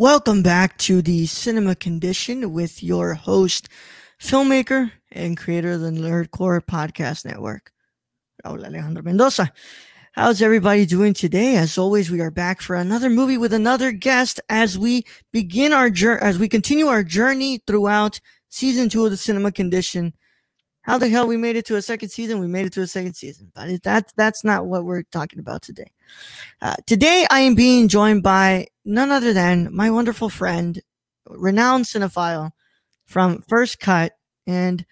Welcome back to the Cinema Condition with your host, filmmaker, and creator of the Nerd Corps Podcast Network, Raul Alejandro Mendoza. How's everybody doing today? As always, we are back for another movie with another guest as we begin our journey, as we continue our journey throughout season two of the Cinema Condition. How the hell we made it to a second season? We made it to a second season, but that that's not what we're talking about today. Uh, today, I am being joined by none other than my wonderful friend, renowned cinephile from First Cut and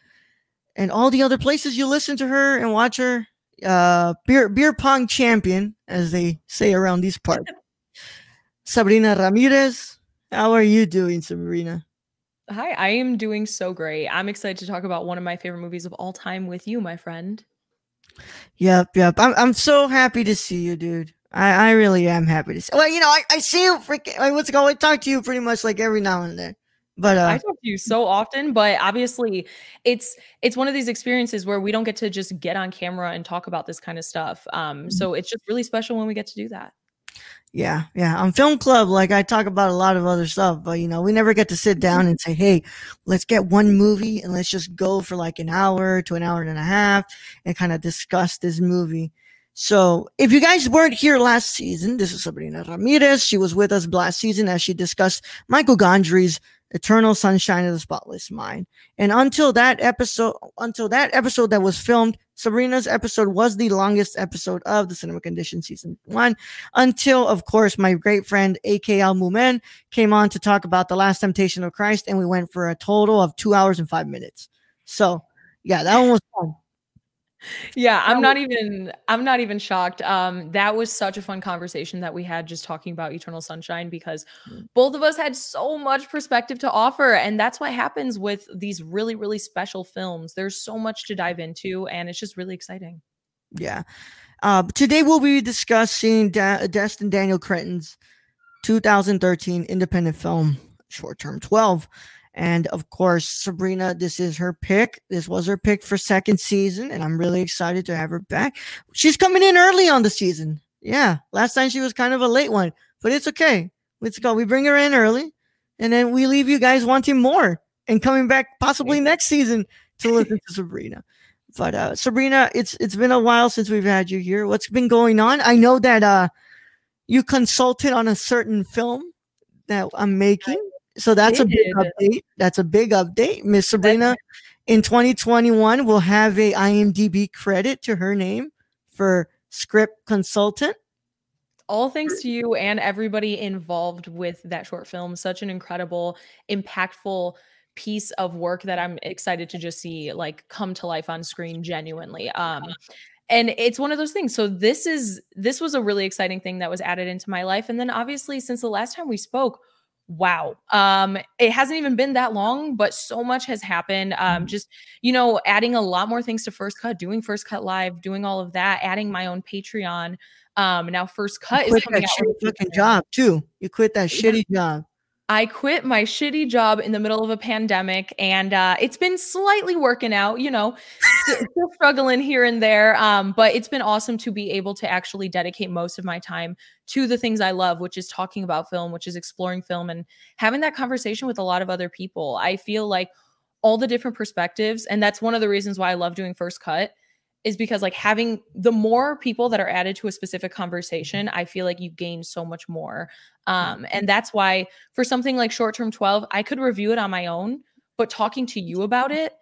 and all the other places you listen to her and watch her. Uh, beer beer pong champion, as they say around these parts. Sabrina Ramirez, how are you doing, Sabrina? Hi, I am doing so great. I'm excited to talk about one of my favorite movies of all time with you, my friend. Yep, yep. I'm I'm so happy to see you, dude. I, I really am happy to see. Well, you know, I, I see you freaking. I what's called? I talk to you pretty much like every now and then. But uh, I talk to you so often, but obviously, it's it's one of these experiences where we don't get to just get on camera and talk about this kind of stuff. Um, mm-hmm. so it's just really special when we get to do that. Yeah, yeah. On film club, like I talk about a lot of other stuff, but you know, we never get to sit down and say, "Hey, let's get one movie and let's just go for like an hour to an hour and a half and kind of discuss this movie." So if you guys weren't here last season, this is Sabrina Ramirez. She was with us last season as she discussed Michael Gondry's Eternal Sunshine of the Spotless Mind. And until that episode, until that episode that was filmed, Sabrina's episode was the longest episode of the Cinema Condition season one. Until, of course, my great friend AKL Mumen came on to talk about the Last Temptation of Christ, and we went for a total of two hours and five minutes. So, yeah, that one was fun yeah i'm not even i'm not even shocked. Um that was such a fun conversation that we had just talking about eternal sunshine because mm. both of us had so much perspective to offer and that's what happens with these really really special films. There's so much to dive into and it's just really exciting. Yeah. Uh, today we'll be discussing da- destin daniel cretton's 2013 independent film short term 12 and of course, Sabrina, this is her pick. This was her pick for second season, and I'm really excited to have her back. She's coming in early on the season. Yeah, last time she was kind of a late one, but it's okay. Let's go. We bring her in early, and then we leave you guys wanting more and coming back possibly next season to listen to Sabrina. But uh, Sabrina, it's it's been a while since we've had you here. What's been going on? I know that uh, you consulted on a certain film that I'm making. So that's a big update. That's a big update. Miss Sabrina in 2021 will have a IMDb credit to her name for script consultant. All thanks to you and everybody involved with that short film. Such an incredible, impactful piece of work that I'm excited to just see like come to life on screen genuinely. Um and it's one of those things. So this is this was a really exciting thing that was added into my life and then obviously since the last time we spoke wow. Um it hasn't even been that long but so much has happened. Um mm-hmm. just you know adding a lot more things to first cut doing first cut live doing all of that adding my own patreon. Um now first cut is coming that out fucking job too. You quit that yeah. shitty job I quit my shitty job in the middle of a pandemic, and uh, it's been slightly working out. You know, still, still struggling here and there, um, but it's been awesome to be able to actually dedicate most of my time to the things I love, which is talking about film, which is exploring film, and having that conversation with a lot of other people. I feel like all the different perspectives, and that's one of the reasons why I love doing First Cut is because like having the more people that are added to a specific conversation i feel like you gain so much more. Um and that's why for something like short term 12 i could review it on my own but talking to you about it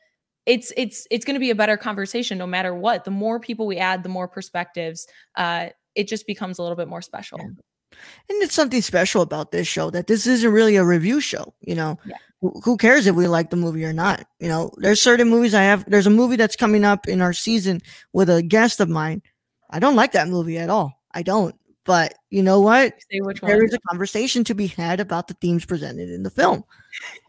it's it's it's going to be a better conversation no matter what. The more people we add the more perspectives uh it just becomes a little bit more special. And it's something special about this show that this isn't really a review show you know? Yeah who cares if we like the movie or not? You know, there's certain movies I have. There's a movie that's coming up in our season with a guest of mine. I don't like that movie at all. I don't. But you know what? There is a conversation to be had about the themes presented in the film.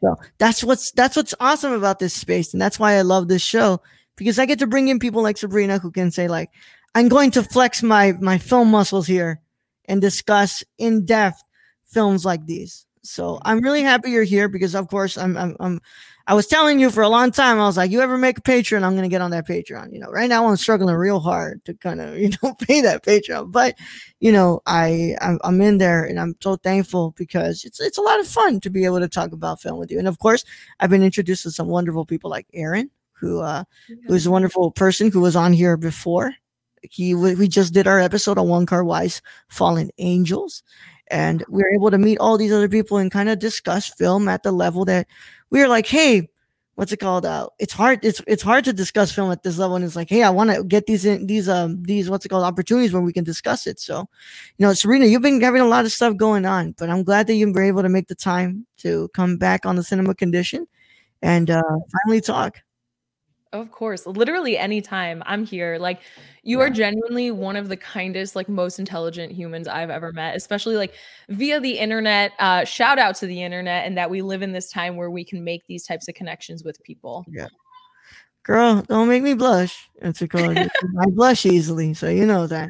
So that's what's that's what's awesome about this space, and that's why I love this show because I get to bring in people like Sabrina who can say like, "I'm going to flex my my film muscles here and discuss in depth films like these." So I'm really happy you're here because, of course, I'm I'm I'm I was telling you for a long time, I was like, you ever make a Patreon, I'm gonna get on that Patreon. You know, right now I'm struggling real hard to kind of, you know, pay that Patreon. But, you know, I I'm in there and I'm so thankful because it's it's a lot of fun to be able to talk about film with you. And of course, I've been introduced to some wonderful people like Aaron, who uh who's a wonderful person who was on here before. He we just did our episode on Wong Kar-wai's Fallen Angels and we were able to meet all these other people and kind of discuss film at the level that we were like, hey, what's it called? Uh, it's hard. It's it's hard to discuss film at this level, and it's like, hey, I want to get these in these um these what's it called opportunities where we can discuss it. So, you know, Serena, you've been having a lot of stuff going on, but I'm glad that you were able to make the time to come back on the cinema condition and uh, finally talk. Of course, literally anytime I'm here. Like you are genuinely one of the kindest, like most intelligent humans I've ever met, especially like via the internet. Uh, shout out to the internet and that we live in this time where we can make these types of connections with people. Yeah. Girl, don't make me blush. It's a call. I blush easily, so you know that.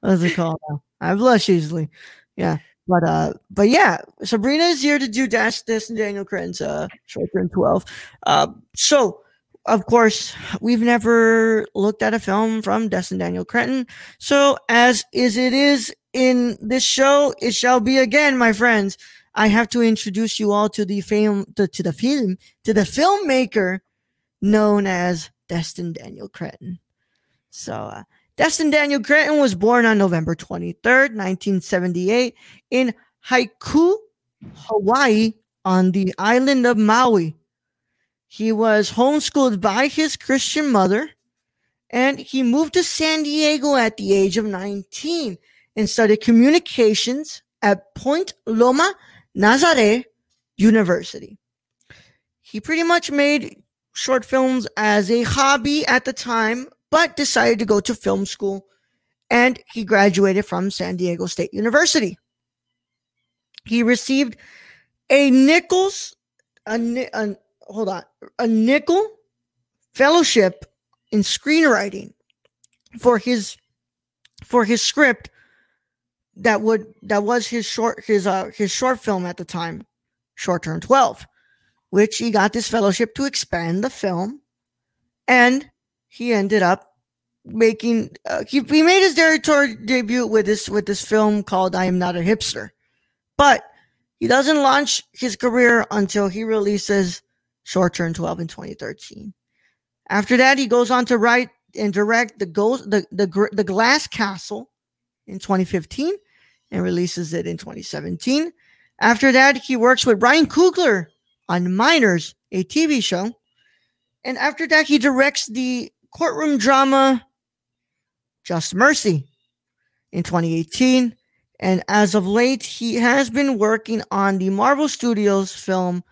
What's it called? I blush easily. Yeah. But uh, but yeah, Sabrina is here to do Destin Daniel Cretton's uh short term 12. Uh so of course, we've never looked at a film from Destin Daniel Cretton. So, as is it is in this show, it shall be again, my friends. I have to introduce you all to the film, to, to the film, to the filmmaker known as Destin Daniel Cretton. So, uh, Destin Daniel Cretton was born on November 23rd, 1978, in Haiku, Hawaii, on the island of Maui. He was homeschooled by his Christian mother, and he moved to San Diego at the age of 19 and studied communications at Point Loma Nazarene University. He pretty much made short films as a hobby at the time, but decided to go to film school and he graduated from San Diego State University. He received a Nichols, a, a, hold on, a Nicholl fellowship in screenwriting for his for his script that would that was his short his uh his short film at the time, Short Term 12, which he got this fellowship to expand the film and he ended up making uh, he, he made his directorial debut with this with this film called I Am Not a Hipster. But he doesn't launch his career until he releases Short Term 12 in 2013. After that, he goes on to write and direct the Ghost, the, the, the Glass Castle in 2015 and releases it in 2017. After that, he works with Ryan Coogler on Miners, a TV show. And after that, he directs the courtroom drama Just Mercy in 2018. And as of late, he has been working on the Marvel Studios film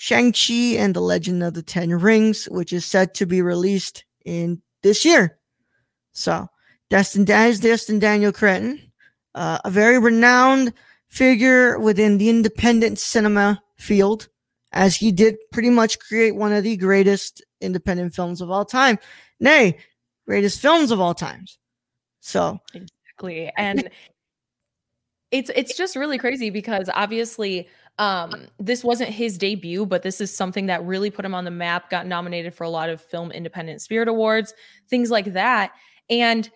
Shang-Chi and the Legend of the Ten Rings, which is set to be released in this year. So, Destin, is Destin Daniel Cretton, uh, a very renowned figure within the independent cinema field, as he did pretty much create one of the greatest independent films of all time. Nay, greatest films of all times. So, exactly. And it's it's just really crazy because obviously um, this wasn't his debut, but this is something that really put him on the map, got nominated for a lot of film independent spirit awards, things like that. And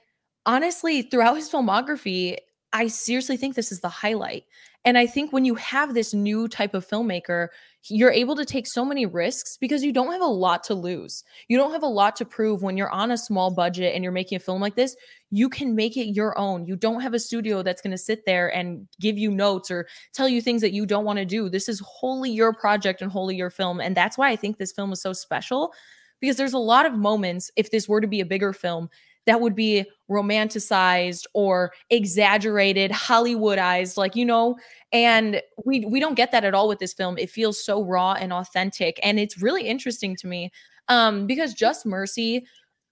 honestly, throughout his filmography, I seriously think this is the highlight. And I think when you have this new type of filmmaker, you're able to take so many risks because you don't have a lot to lose. You don't have a lot to prove when you're on a small budget and you're making a film like this. You can make it your own. You don't have a studio that's going to sit there and give you notes or tell you things that you don't want to do. This is wholly your project and wholly your film. And that's why I think this film is so special because there's a lot of moments, if this were to be a bigger film, that would be romanticized or exaggerated, Hollywoodized, like you know, and we we don't get that at all with this film. It feels so raw and authentic, and it's really interesting to me um, because Just Mercy.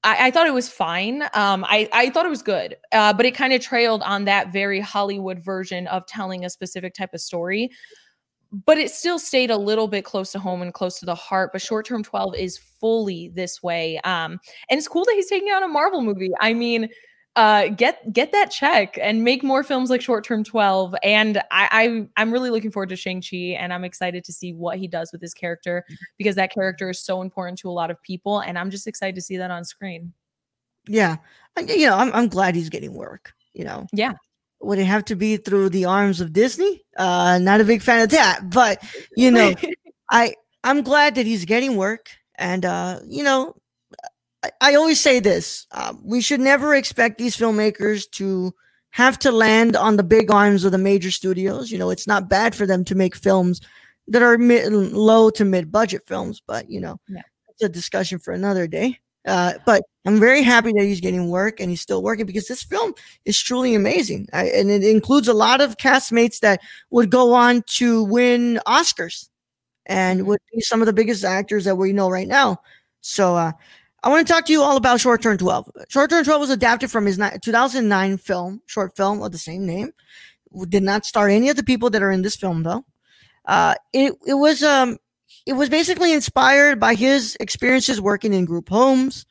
I, I thought it was fine. Um, I, I thought it was good, uh, but it kind of trailed on that very Hollywood version of telling a specific type of story but it still stayed a little bit close to home and close to the heart. But short term 12 is fully this way. Um, and it's cool that he's taking on a Marvel movie. I mean, uh, get get that check and make more films like Short Term 12. And I, I I'm really looking forward to Shang-Chi and I'm excited to see what he does with his character Mm-hmm. because that character is so important to a lot of people. And I'm just excited to see that on screen. Yeah. You know, I'm I'm glad he's getting work, you know. Yeah. Would it have to be through the arms of Disney? Uh not a big fan of that, but you know, I I'm glad that he's getting work and uh you know, I, I always say this, uh, we should never expect these filmmakers to have to land on the big arms of the major studios. You know, it's not bad for them to make films that are mid, low to mid budget films, but you know, Yeah. it's a discussion for another day. Uh, but I'm very happy that he's getting work and he's still working because this film is truly amazing. I, and it includes a lot of castmates that would go on to win Oscars and Mhm. would be some of the biggest actors that we know right now. So, uh, I want to talk to you all about Short Term 12. Short Term 12 was adapted from his ni- 2009 film, short film of the same name. Did not star any of the people that are in this film, though. Uh, it it was um it was basically inspired by his experiences working in group homes,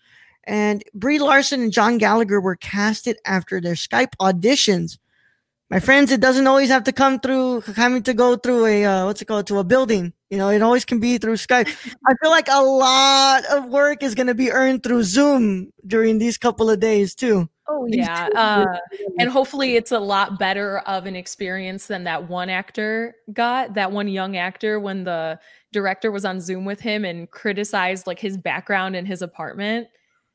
and Brie Larson and John Gallagher were casted after their Skype auditions. My friends, it doesn't always have to come through having to go through a uh, what's it called to a building. You know, it always can be through Skype. I feel like a lot of work is going to be earned through Zoom during these couple of days too. Oh yeah. Uh, and hopefully it's a lot better of an experience than that one actor got that one young actor when the director was on zoom with him and criticized like his background and his apartment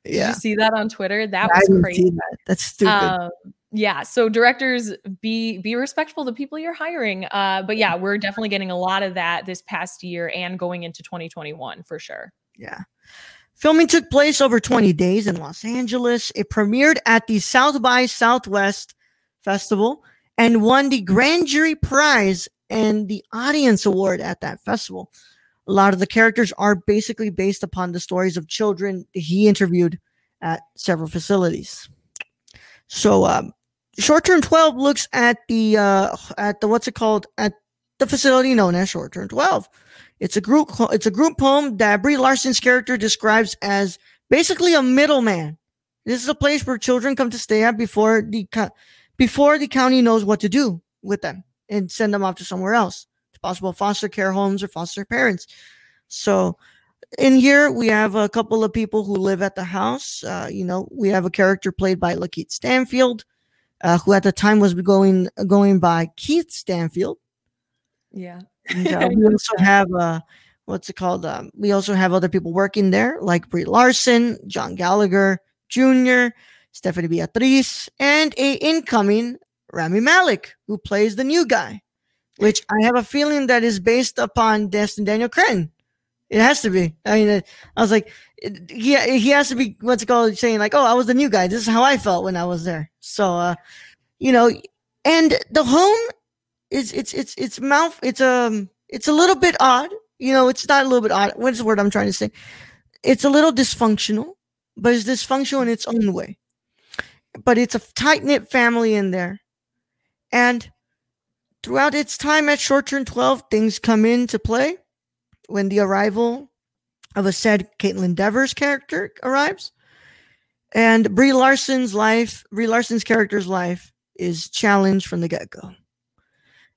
did yeah, you see that on twitter that I was crazy that. That's stupid. um, yeah so directors be be respectful to people you're hiring uh but yeah we're definitely getting a lot of that this past year and going into 2021 for sure Yeah. Filming took place over 20 days in Los Angeles. It premiered at the South by Southwest Festival and won the Grand Jury Prize and the Audience Award at that festival. A lot of the characters are basically based upon the stories of children he interviewed at several facilities. So, um, Short Term 12 looks at the uh, at the what's it called at the facility known as Short Term 12. It's a group. It's a group home that Brie Larson's character describes as basically a middleman. This is a place where children come to stay at before the before the county knows what to do with them and send them off to somewhere else, It's possible foster care homes or foster parents. So, in here we have a couple of people who live at the house. Uh, you know, we have a character played by Lakeith Stanfield, uh, who at the time was going going by Keith Stanfield. Yeah And, uh, we also have uh, what's it called? Um, we also have other people working there, like Brie Larson, John Gallagher Jr., Stephanie Beatriz, and a incoming Rami Malek, who plays the new guy, which I have a feeling that is based upon Destin Daniel Cretton. It has to be. I mean, uh, I was like, he he has to be what's it called saying like, oh, I was the new guy. This is how I felt when I was there. So, uh, you know, and the home it's it's it's it's mouth it's um it's a little bit odd you know it's not a little bit odd what's the word i'm trying to say? It's a little dysfunctional but it's dysfunctional in its own way. But it's a tight-knit family in there. And throughout its time at short term 12 things come into play when the arrival of a said kaitlyn devers character arrives. And brie larson's life brie larson's character's life is challenged from the get-go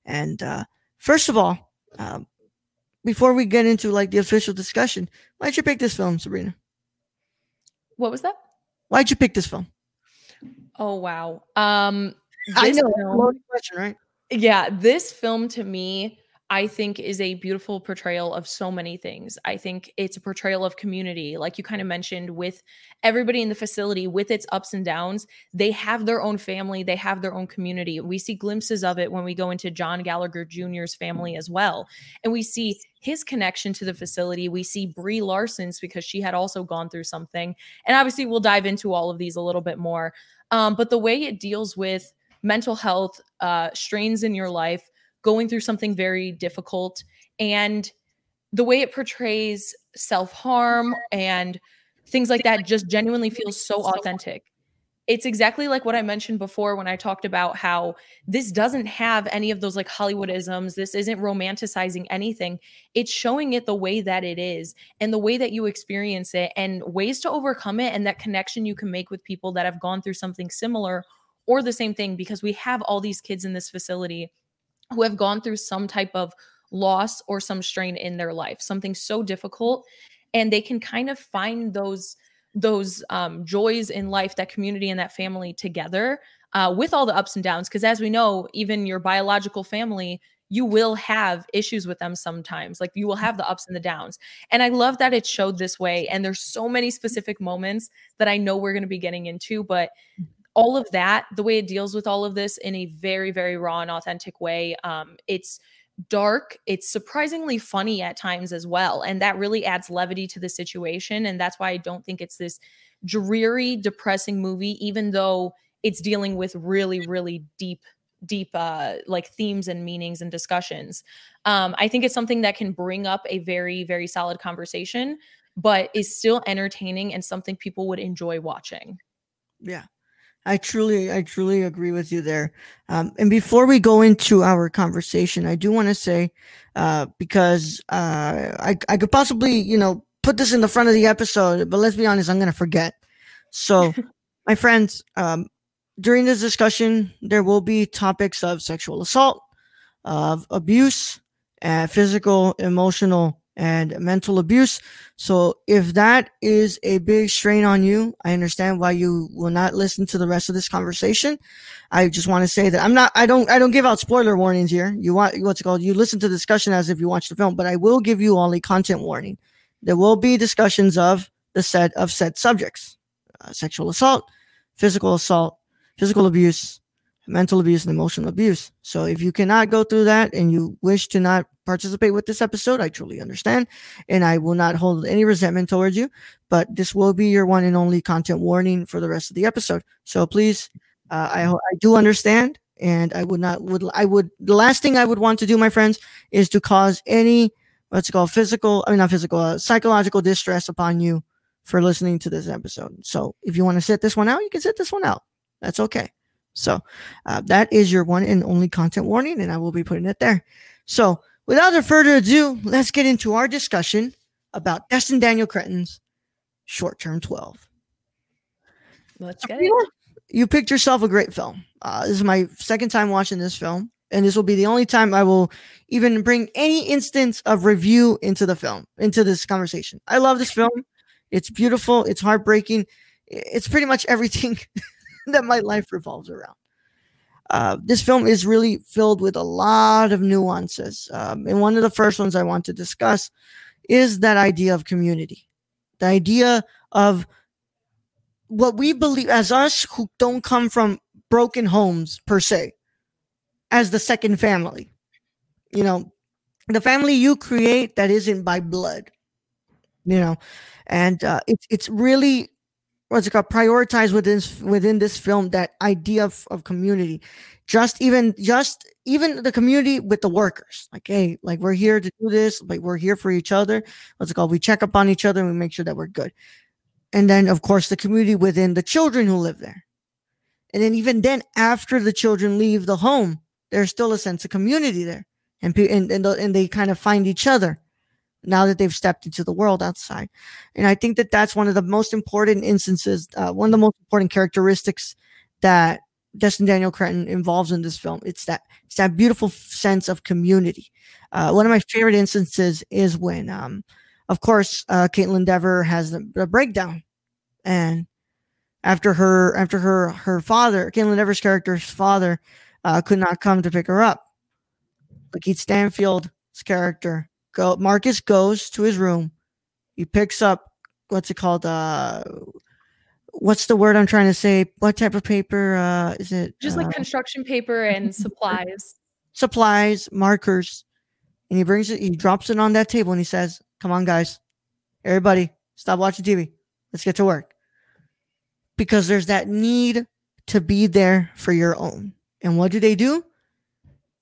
and uh, first of all, um, before we get into like the official discussion, why'd you pick this film, Sabrina? what was that Why'd you pick this film? oh wow um I know, film- question, right? yeah this film to me i think is a beautiful portrayal of so many things. I think it's a portrayal of community like you kind of mentioned with everybody in the facility with its ups and downs they have their own family they have their own community. We see glimpses of it when we go into john gallagher jr's family as well and we see his connection to the facility. We see brie larson's because she had also gone through something and obviously we'll dive into all of these a little bit more. Um, but the way it deals with mental health uh, strains in your life, going through something very difficult, and the way it portrays self harm and things like that just genuinely feels so authentic. it's exactly like what I mentioned before when I talked about how this doesn't have any of those like Hollywoodisms. This isn't romanticizing anything. It's showing it the way that it is and the way that you experience it and ways to overcome it and that connection you can make with people that have gone through something similar or the same thing because we have all these kids in this facility who have gone through some type of loss or some strain in their life, something so difficult and they can kind of find those those um, joys in life, that community and that family together uh, with all the ups and downs. Because as we know, even your biological family, you will have issues with them sometimes. Like you will have the ups and the downs. And I love that it showed this way. And there's so many specific moments that I know we're going to be getting into, but all of that, the way it deals with all of this in a very, very raw and authentic way, um, it's dark. It's surprisingly funny at times as well. And that really adds levity to the situation. And that's why I don't think it's this dreary, depressing movie, even though it's dealing with really, really deep deep uh like themes and meanings and discussions um i think it's something that can bring up a very very solid conversation but is still entertaining and something people would enjoy watching yeah I truly, I truly agree with you there. Um, and before we go into our conversation, I do want to say, uh, because uh, I, I could possibly, you know, put this in the front of the episode, but let's be honest, I'm going to forget. So, my friends, um, during this discussion, there will be topics of sexual assault, of abuse, and physical, emotional, and mental abuse. So if that is a big strain on you, I understand why you will not listen to the rest of this conversation. I just want to say that I'm not, I don't, I don't give out spoiler warnings here. You want, what's it called? You listen to discussion as if you watch the film, but I will give you a content warning. There will be discussions of the set of said subjects, uh, sexual assault, physical assault, physical abuse, mental abuse and emotional abuse. So if you cannot go through that and you wish to not participate with this episode, I truly understand. And I will not hold any resentment towards you, but this will be your one and only content warning for the rest of the episode. So please, uh, I, I do understand. And I would not, would, I would, the last thing I would want to do, my friends, is to cause any, what's called physical, I mean, not physical, uh, psychological distress upon you for listening to this episode. So if you want to sit this one out, you can sit this one out. That's okay. So uh, that is your one and only content warning, and I will be putting it there. So without further ado, let's get into our discussion about Destin Daniel Cretton's Short Term 12. Let's get it. You picked yourself a great film. Uh, this is my second time watching this film, and this will be the only time I will even bring any instance of review into the film, into this conversation. I love this film. It's beautiful. It's heartbreaking. It's pretty much everything that my life revolves around. Uh, this film is really filled with a lot of nuances. Um, and one of the first ones I want to discuss is that idea of community, the idea of what we believe as us who don't come from broken homes per se, as the second family. You know, the family you create that isn't by blood, you know, and uh, it's it's really what's it called prioritize within within this film that idea of, of community. Just even just even the community with the workers. Like hey like we're here to do this like we're here for each other. What's it called we check up on each other and we make sure that we're good. And then of course the community within the children who live there. And then even then after the children leave the home there's still a sense of community there. And and and, and they kind of find each other now that they've stepped into the world outside. And I think that that's one of the most important instances, uh, one of the most important characteristics that Destin Daniel Cretton involves in this film. It's that it's that beautiful sense of community. Uh, one of my favorite instances is when, um, of course, uh, Kaitlyn Dever has the, breakdown, and after her after her her father, Kaitlyn Dever's character's father, uh, could not come to pick her up. Lakeith Stanfield's character Go Marcus goes to his room. He picks up what's it called? Uh what's the word I'm trying to say? What type of paper? Uh is it just uh, like construction paper and supplies? Supplies, markers. And he brings it, he drops it on that table and he says, Come on, guys. Everybody, stop watching TV. Let's get to work. Because there's that need to be there for your own. And what do they do?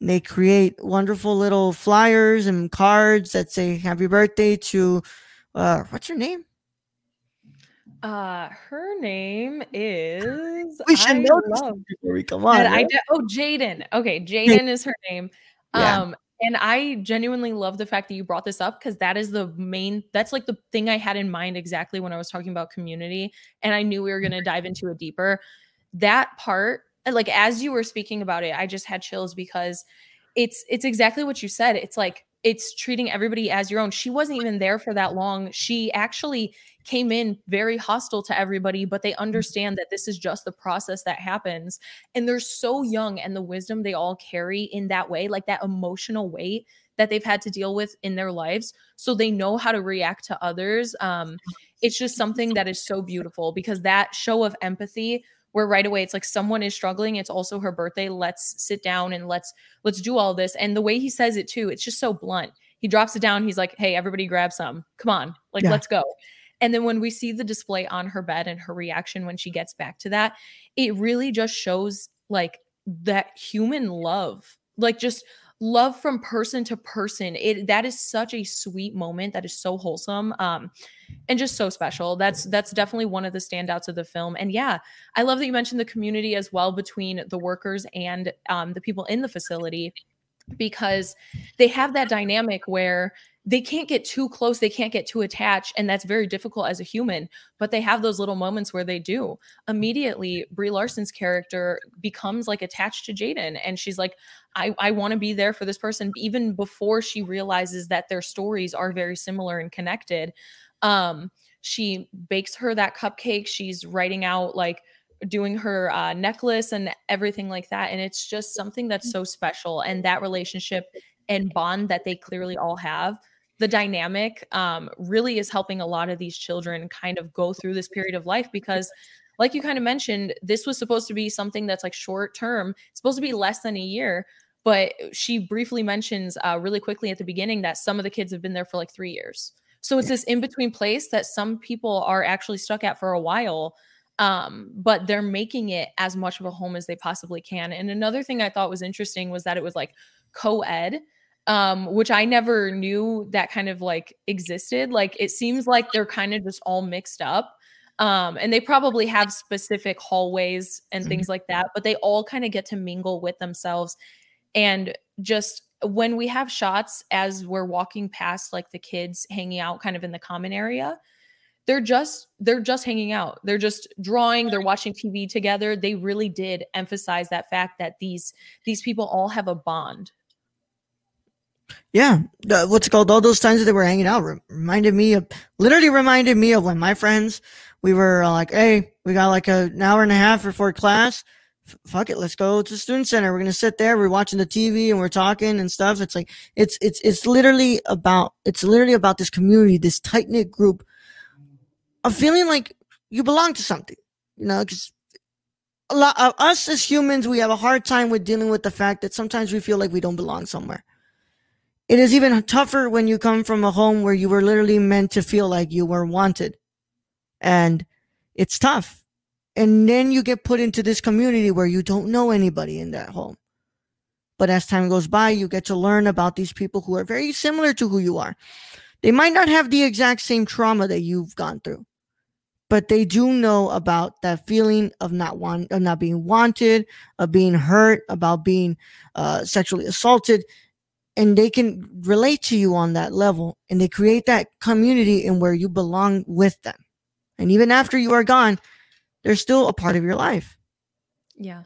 They create wonderful little flyers and cards that say happy birthday to uh what's her name? Uh, her name is. We should I know love before we come on. I de- oh Jaden. Okay, Jaden is her name. Yeah. Um, and I genuinely love the fact that you brought this up because that is the main. That's like the thing I had in mind exactly when I was talking about community, and I knew we were going to dive into it deeper. That part, like as you were speaking about it, I just had chills because it's it's exactly what you said. It's like it's treating everybody as your own. She wasn't even there for that long. She actually came in very hostile to everybody, but they understand that this is just the process that happens. And they're so young and the wisdom they all carry in that way, like that emotional weight that they've had to deal with in their lives. So they know how to react to others. Um, it's just something that is so beautiful because that show of empathy where right away it's like someone is struggling it's also her birthday let's sit down and let's let's do all this. And the way he says it too it's just so blunt. He drops it down he's like hey everybody grab some. Come on like Yeah. let's go. And then when we see the display on her bed and her reaction when she gets back to that it really just shows like that human love like just love from person to person it that is such a sweet moment that is so wholesome um and just so special. That's that's definitely one of the standouts of the film and yeah I love that you mentioned the community as well between the workers and um, the people in the facility because they have that dynamic where they can't get too close, they can't get too attached, and that's very difficult as a human. But they have those little moments where they do. Immediately, Brie Larson's character becomes like attached to Jaden, and she's like, "I I want to be there for this person," even before she realizes that their stories are very similar and connected. Um, she bakes her that cupcake. She's writing out like doing her uh, necklace and everything like that. And it's just something that's so special. And that relationship and bond that they clearly all have, the dynamic um, really is helping a lot of these children kind of go through this period of life because. Like you kind of mentioned, this was supposed to be something that's like short term. It's supposed to be less than a year, but she briefly mentions uh, really quickly at the beginning that some of the kids have been there for like three years. So it's this in between place that some people are actually stuck at for a while um, but they're making it as much of a home as they possibly can. And another thing I thought was interesting was that it was like co-ed, um, which I never knew that kind of like existed. Like it seems like they're kind of just all mixed up. Um, and they probably have specific hallways and things like that, but they all kind of get to mingle with themselves. And just when we have shots as we're walking past like the kids hanging out kind of in the common area, they're just they're just hanging out they're just drawing they're watching tv together they really did emphasize that fact that these these people all have a bond Yeah, what's it called? All those times that they were hanging out reminded me of, literally reminded me of when my friends, we were uh, like, hey, we got like a, an hour and a half before class. F- fuck it, let's go to the student center. We're gonna sit there. We're watching the TV and we're talking and stuff. It's like it's it's it's literally about it's literally about this community, this tight knit group of feeling like you belong to something. You know, because a lot of us as humans, we have a hard time with dealing with the fact that sometimes we feel like we don't belong somewhere. It is even tougher when you come from a home where you were literally meant to feel like you were wanted. And it's tough. And then you get put into this community where you don't know anybody in that home. But as time goes by, you get to learn about these people who are very similar to who you are. They might not have the exact same trauma that you've gone through, but they do know about that feeling of not want, of not being wanted, of being hurt, about being uh, sexually assaulted, and they can relate to you on that level, and they create that community in where you belong with them. And even after you are gone, they're still a part of your life. Yeah.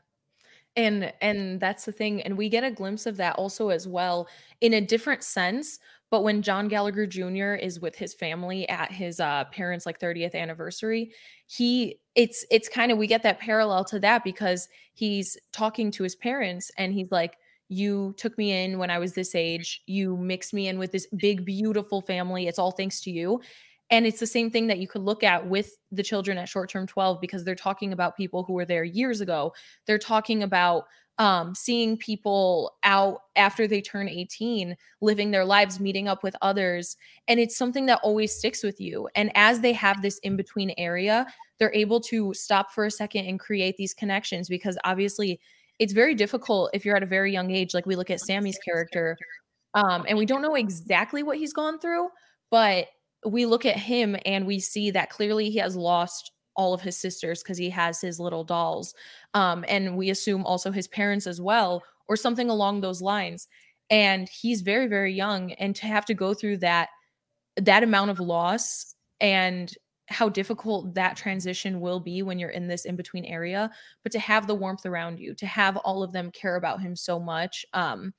And and that's the thing and we get a glimpse of that also as well in a different sense but when John Gallagher Jr. is with his family at his uh parents like 30th anniversary he it's it's kind of we get that parallel to that because he's talking to his parents and he's like you took me in when I was this age you mixed me in with this big beautiful family it's all thanks to you and it's the same thing that you could look at with the children at short term 12 because they're talking about people who were there years ago. They're talking about um, seeing people out after they turn 18, living their lives, meeting up with others. And it's something that always sticks with you. And as they have this in between area, they're able to stop for a second and create these connections because obviously it's very difficult if you're at a very young age. Like we look at Sammy's character um, and we don't know exactly what he's gone through, but we look at him and we see that clearly he has lost all of his sisters because he has his little dolls. Um, and we assume also his parents as well, or something along those lines. And he's very, very young. And to have to go through that that amount of loss and how difficult that transition will be when you're in this in between area but to have the warmth around you to have all of them care about him so much um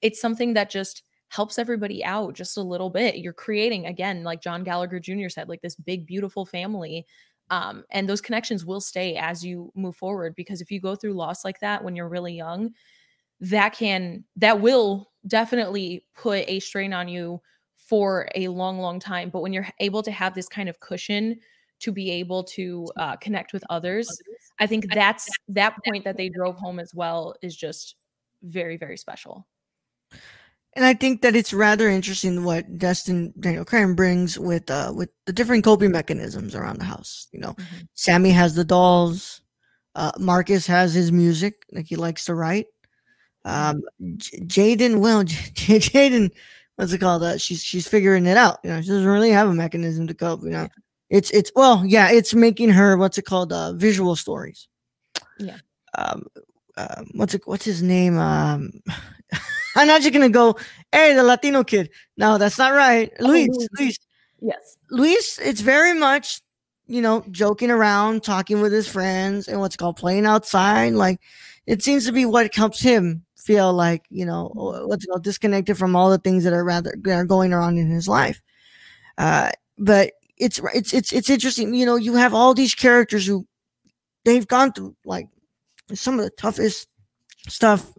it's something that just helps everybody out just a little bit. You're creating again like John Gallagher Jr said like this big beautiful family um and those connections will stay as you move forward because if you go through loss like that when you're really young that can that will definitely put a strain on you for a long, long time. But when you're able to have this kind of cushion to be able to uh, connect with others, I think that's that point that they drove home as well is just very, very special. And I think that it's rather interesting what Destin Daniel Cretton brings with uh with the different coping mechanisms around the house. You know, mm-hmm. Sammy has the dolls, uh, Marcus has his music, like he likes to write. Mm-hmm. Um, J- Jaden, well, J- Jaden what's it called? Uh, she's she's figuring it out. You know, she doesn't really have a mechanism to cope. You know, it's it's well, yeah, it's making her what's it called? Uh, visual stories. Yeah. Um, uh, what's it? What's his name? Um, I'm not just gonna go, hey, the Latino kid. No, that's not right. Oh, Luis, Luis. Luis. Yes. Luis. It's very much, you know, joking around, talking with his friends, and what's called playing outside. Like, it seems to be what helps him feel like you know what's called disconnected from all the things that are rather that are going on in his life. Uh, but it's it's it's it's interesting. You know, you have all these characters who they've gone through like some of the toughest stuff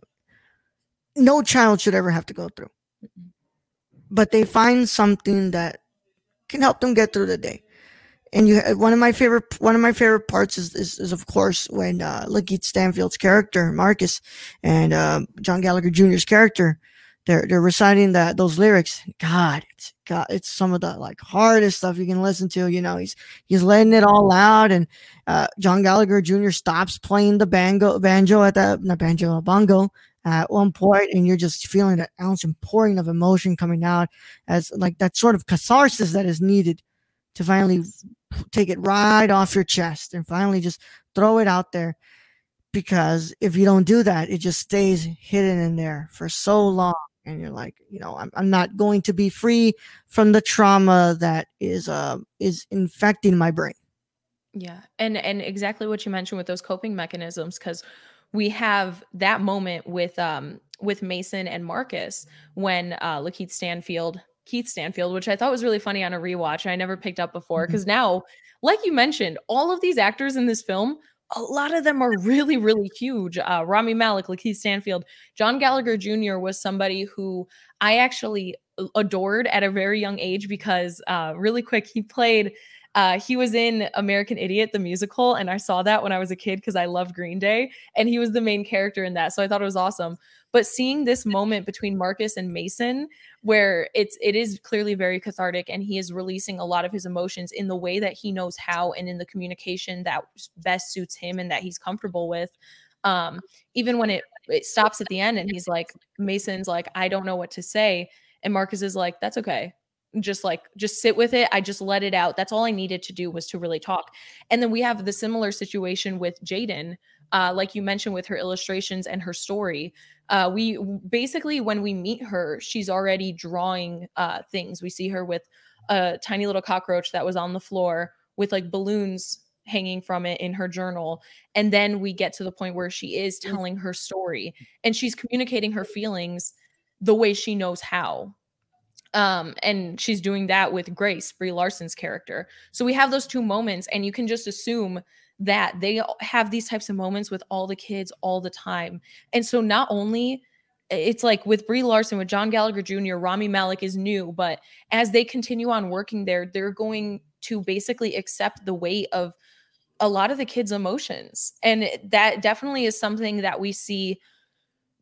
no child should ever have to go through. But they find something that can help them get through the day and you one of my favorite one of my favorite parts is is, is of course when uh Lakeith Stanfield's character Marcus and uh, John Gallagher Jr.'s character they're they're reciting that those lyrics. God, it's God, it's some of the like hardest stuff you can listen to. You know, he's he's letting it all out, and uh, John Gallagher Jr. stops playing the banjo banjo at the not banjo bongo at one point, and you're just feeling that ounce and pouring of emotion coming out as like that sort of catharsis that is needed to finally take it right off your chest and finally just throw it out there. Because if you don't do that, it just stays hidden in there for so long. And you're like, you know, I'm, I'm not going to be free from the trauma that is uh is infecting my brain. Yeah. And and exactly what you mentioned with those coping mechanisms, because we have that moment with um with Mason and Marcus when uh Lakeith Stanfield Keith Stanfield, which I thought was really funny on a rewatch. I never picked up before because mm-hmm. now, like you mentioned, all of these actors in this film, a lot of them are really, really huge. Uh, Rami Malek, Lakeith Stanfield, John Gallagher Jr. was somebody who I actually adored at a very young age because, uh, really quick, he played. Uh, he was in American Idiot, the musical, and I saw that when I was a kid because I loved Green Day, and he was the main character in that. So I thought it was awesome. But seeing this moment between Marcus and Mason, where it's it is clearly very cathartic, and he is releasing a lot of his emotions in the way that he knows how, and in the communication that best suits him and that he's comfortable with. Um, even when it it stops at the end, and he's like, Mason's like, I don't know what to say, and Marcus is like, that's okay just like just sit with it. I just let it out. That's all i needed to do was to really talk. And then we have the similar situation with jaden uh, like you mentioned with her illustrations and her story. Uh, we basically when we meet her she's already drawing uh, things. We see her with a tiny little cockroach that was on the floor with like balloons hanging from it in her journal. And then we get to the point where she is mm. telling her story and she's communicating her feelings the way she knows how um and she's doing that with grace brie larson's character so we have those two moments and you can just assume that they have these types of moments with all the kids all the time. And so not only it's like with Brie Larson, with John Gallagher Jr., Rami Malek is new, but as they continue on working there, they're going to basically accept the weight of a lot of the kids' emotions. And that definitely is something that we see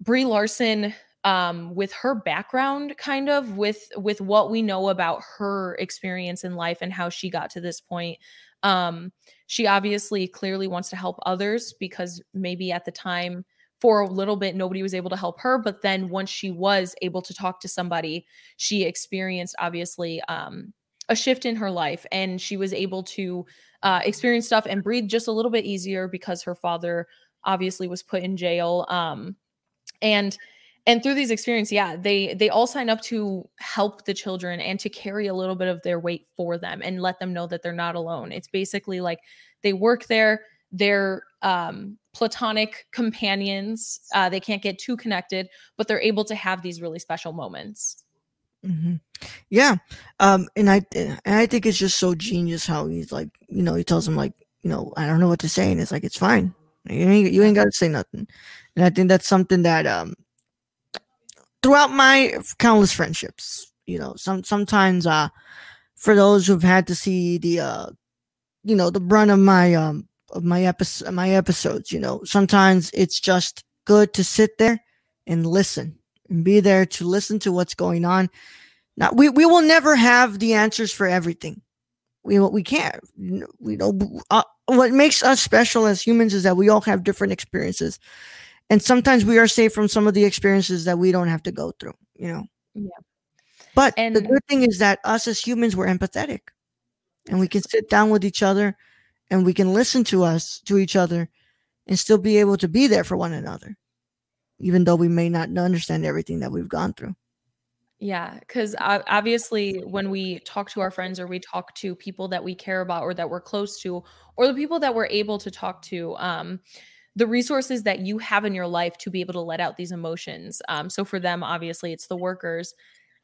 Brie Larson um, with her background kind of with with what we know about her experience in life and how she got to this point um, she obviously clearly wants to help others because maybe at the time for a little bit nobody was able to help her but then once she was able to talk to somebody she experienced obviously um, a shift in her life and she was able to uh, experience stuff and breathe just a little bit easier because her father obviously was put in jail um, and and through these experiences yeah they they all sign up to help the children and to carry a little bit of their weight for them and let them know that they're not alone it's basically like they work there they're um, platonic companions uh, they can't get too connected but they're able to have these really special moments Mm-hmm. Yeah, um, and I and I think it's just so genius how he's like, you know, he tells him like, you know, I don't know what to say, and it's like it's fine. You ain't, you ain't got to say nothing, and I think that's something that um, throughout my countless friendships, you know, some sometimes uh, for those who've had to see the uh, you know, the brunt of my um of my episode my episodes, you know, sometimes it's just good to sit there and listen and be there to listen to what's going on. Now, we, we will never have the answers for everything. We, we can't. We know uh, what makes us special as humans is that we all have different experiences. And sometimes we are safe from some of the experiences that we don't have to go through, you know? Yeah. But And- the good thing is that us as humans, we're empathetic and we can sit down with each other and we can listen to us, to each other, and still be able to be there for one another, even though we may not understand everything that we've gone through. Yeah, because obviously, when we talk to our friends or we talk to people that we care about or that we're close to, or the people that we're able to talk to, um, the resources that you have in your life to be able to let out these emotions. Um, so for them, obviously, it's the workers.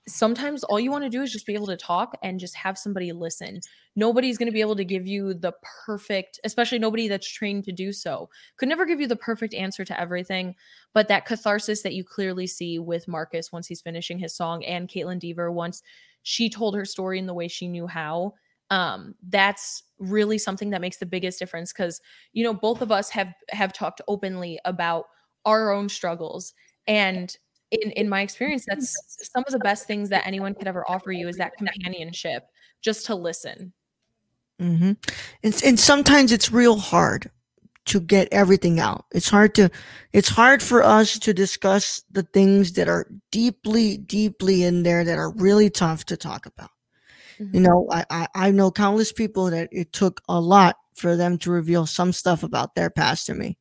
Sometimes all you want to do is just be able to talk and just have somebody listen. Nobody's going to be able to give you the perfect, especially nobody that's trained to do so, could never give you the perfect answer to everything but that catharsis that you clearly see with Marcus once he's finishing his song and Kaitlyn Dever once she told her story in the way she knew how. Um, that's really something that makes the biggest difference because you know both of us have have talked openly about our own struggles and in in my experience that's some of the best things that anyone could ever offer you is that companionship just to listen hmm And, and sometimes it's real hard to get everything out. It's hard to, it's hard for us to discuss the things that are deeply, deeply in there that are really tough to talk about. You know, I, I, I know countless people that it took a lot for them to reveal some stuff about their past to me.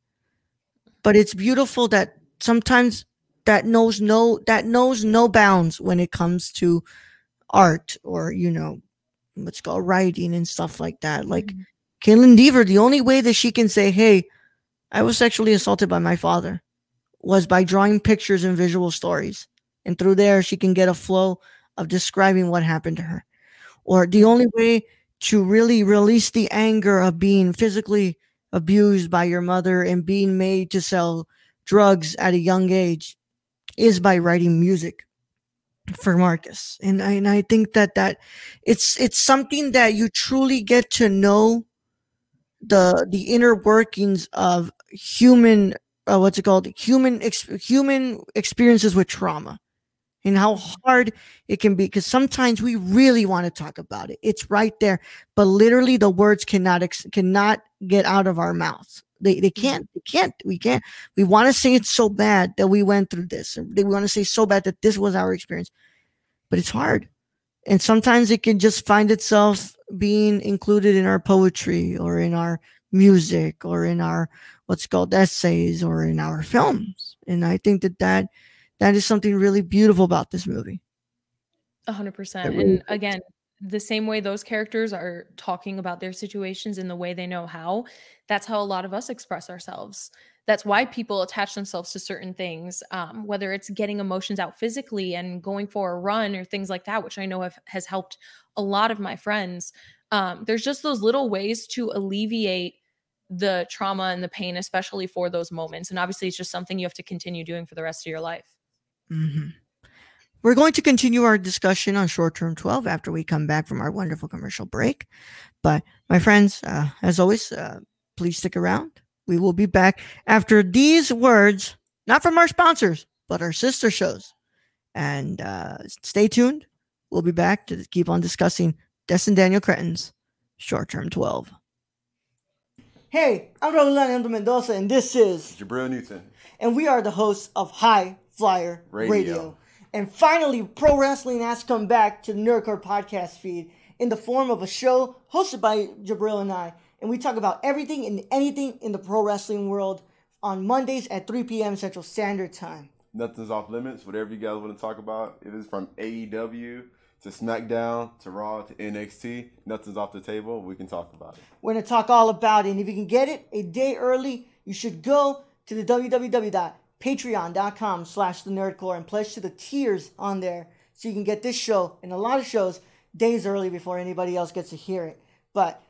But it's beautiful that sometimes that knows no, that knows no bounds when it comes to art or, you know, what's called writing and stuff like that. Like, Mhm. Kaitlyn Dever, the only way that she can say, Hey, I was sexually assaulted by my father was by drawing pictures and visual stories. And through there, she can get a flow of describing what happened to her. Or the only way to really release the anger of being physically abused by your mother and being made to sell drugs at a young age is by writing music for Marcus. And I, and I think that that it's it's something that you truly get to know the the inner workings of human uh, what's it called? Human ex- human experiences with trauma and how hard it can be because sometimes we really want to talk about it. It's right there but literally the words cannot ex- cannot get out of our mouths. They, they mm. can't they can't we can't. We want to say it so bad that we went through this we want to say so bad that this was our experience but it's hard. And sometimes it can just find itself being included in our poetry or in our music or in our what's called essays or in our films. And i think that that that is something really beautiful about this movie A hundred percent. Really And again, the same way those characters are talking about their situations in the way they know how, that's how a lot of us express ourselves. That's why people attach themselves to certain things, um, whether it's getting emotions out physically and going for a run or things like that, which I know have, has helped a lot of my friends. Um, there's just those little ways to alleviate the trauma and the pain, especially for those moments. And obviously, it's just something you have to continue doing for the rest of your life. Hmm We're going to continue our discussion on short term 12 after we come back from our wonderful commercial break. But, my friends, uh, as always, uh, please stick around. We will be back after these words, not from our sponsors, but our sister shows. And uh, stay tuned. We'll be back to keep on discussing Destin Daniel Cretton's short term 12. Hey, I'm Raul Leandro Mendoza, and this is Jabril Newton. and we are the hosts of High Flyer Radio. Radio. And finally, pro wrestling has come back to the Nerd Corps podcast feed in the form of a show hosted by Jabril and I. And we talk about everything and anything in the pro wrestling world on Mondays at 3 p.m. Central Standard Time. Nothing's off limits. Whatever you guys want to talk about, if it's from AEW to SmackDown to Raw to NXT, nothing's off the table. We can talk about it. We're going to talk all about it. And if you can get it a day early, you should go to the www.patreon.com slash the nerdcorps and pledge to the tiers on there so you can get this show and a lot of shows days early before anybody else gets to hear it. But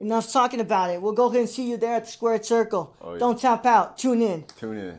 enough talking about it. We'll go ahead and see you there at the Squared Circle. Oh, yeah. Don't tap out. Tune in. Tune in.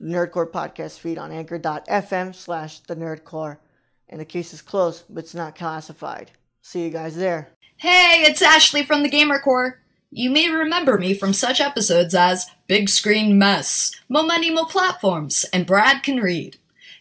Nerd Corps podcast feed on anchor.fm slash the nerdcorps. And the case is closed, but it's not classified. See you guys there. Hey, it's Ashley from the Gamer Core. You may remember me from such episodes as Big Screen Mess, Mo Money Mo Platforms, and Brad Can Read.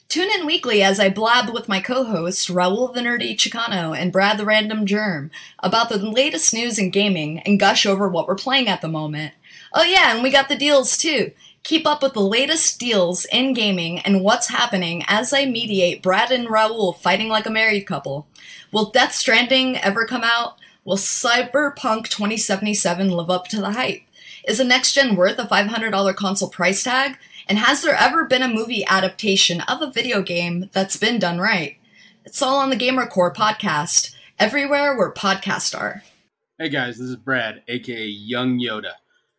Tune in weekly as I blab with my co-hosts Raul the Nerdy Chicano and Brad the Random Germ about the latest news in gaming and gush over what we're playing at the moment. Oh yeah, and we got the deals too. Keep up with the latest deals in gaming and what's happening as I mediate Brad and Raul fighting like a married couple. Will Death Stranding ever come out? Will Cyberpunk 2077 live up to the hype? Is a next gen worth a $500 console price tag? And has there ever been a movie adaptation of a video game that's been done right? It's all on the Gamer Core podcast, everywhere where podcasts are. Hey guys, this is Brad, aka Young Yoda.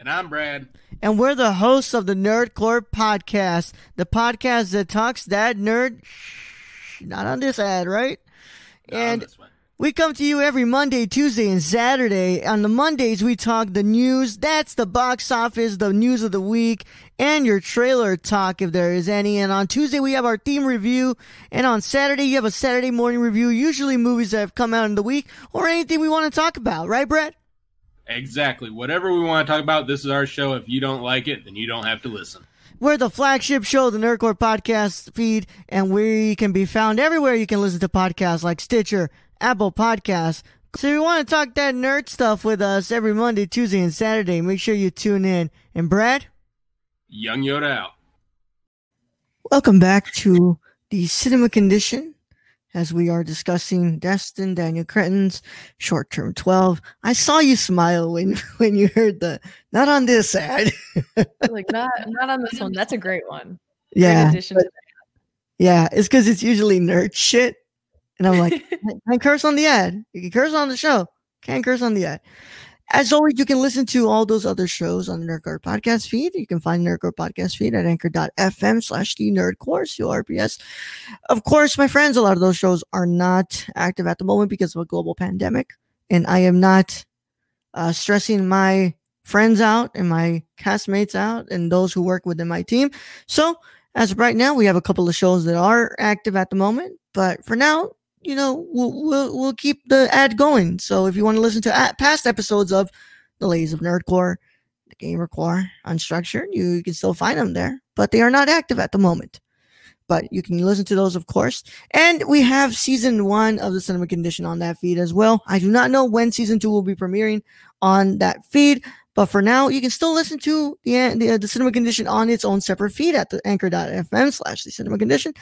And I'm Brad. And we're the hosts of the Nerd Corps podcast, the podcast that talks that nerd. Shh, not on this ad, right? Not and on this one. we come to you every Monday, Tuesday, and Saturday. On the Mondays, we talk the news. That's the box office, the news of the week, and your trailer talk if there is any. And on Tuesday, we have our theme review. And on Saturday, you have a Saturday morning review, usually movies that have come out in the week or anything we want to talk about, right, Brett? Exactly. Whatever we want to talk about, this is our show. If you don't like it, then you don't have to listen. We're the flagship show, the Nerd Corps podcast feed, and we can be found everywhere you can listen to podcasts like Stitcher, Apple Podcasts. So if you want to talk that nerd stuff with us every Monday, Tuesday, and Saturday, make sure you tune in. And Brad? Young Yoda out. Welcome back to the Cinema Condition as we are discussing Destin Daniel Cretton's short term 12. I saw you smile when when you heard the not on this ad. like not not on this one. That's a great one. Yeah. addition but- yeah, it's because it's usually nerd shit. And I'm like, can't curse on the ad. You can curse on the show. Can't curse on the ad. As always, you can listen to all those other shows on the Nerd Corps podcast feed. You can find Nerd Corps podcast feed at anchor.fm slash the nerdcorps, CRPS. Of course, my friends, a lot of those shows are not active at the moment because of a global pandemic. And I am not uh, stressing my friends out and my castmates out and those who work within my team. So as of right now, we have a couple of shows that are active at the moment, but for now, you know, we'll we'll, we'll keep the ad going. So if you want to listen to past episodes of the Ladies of Nerd Corps, the Gamer Core, Unstructured, you, you can still find them there, but they are not active at the moment. But you can listen to those, of course. And we have season one of the Cinema Condition on that feed as well. I do not know when season two will be premiering on that feed, but for now, you can still listen to the the, uh, the Cinema Condition on its own separate feed at the anchor.fm slash the Cinema Condition.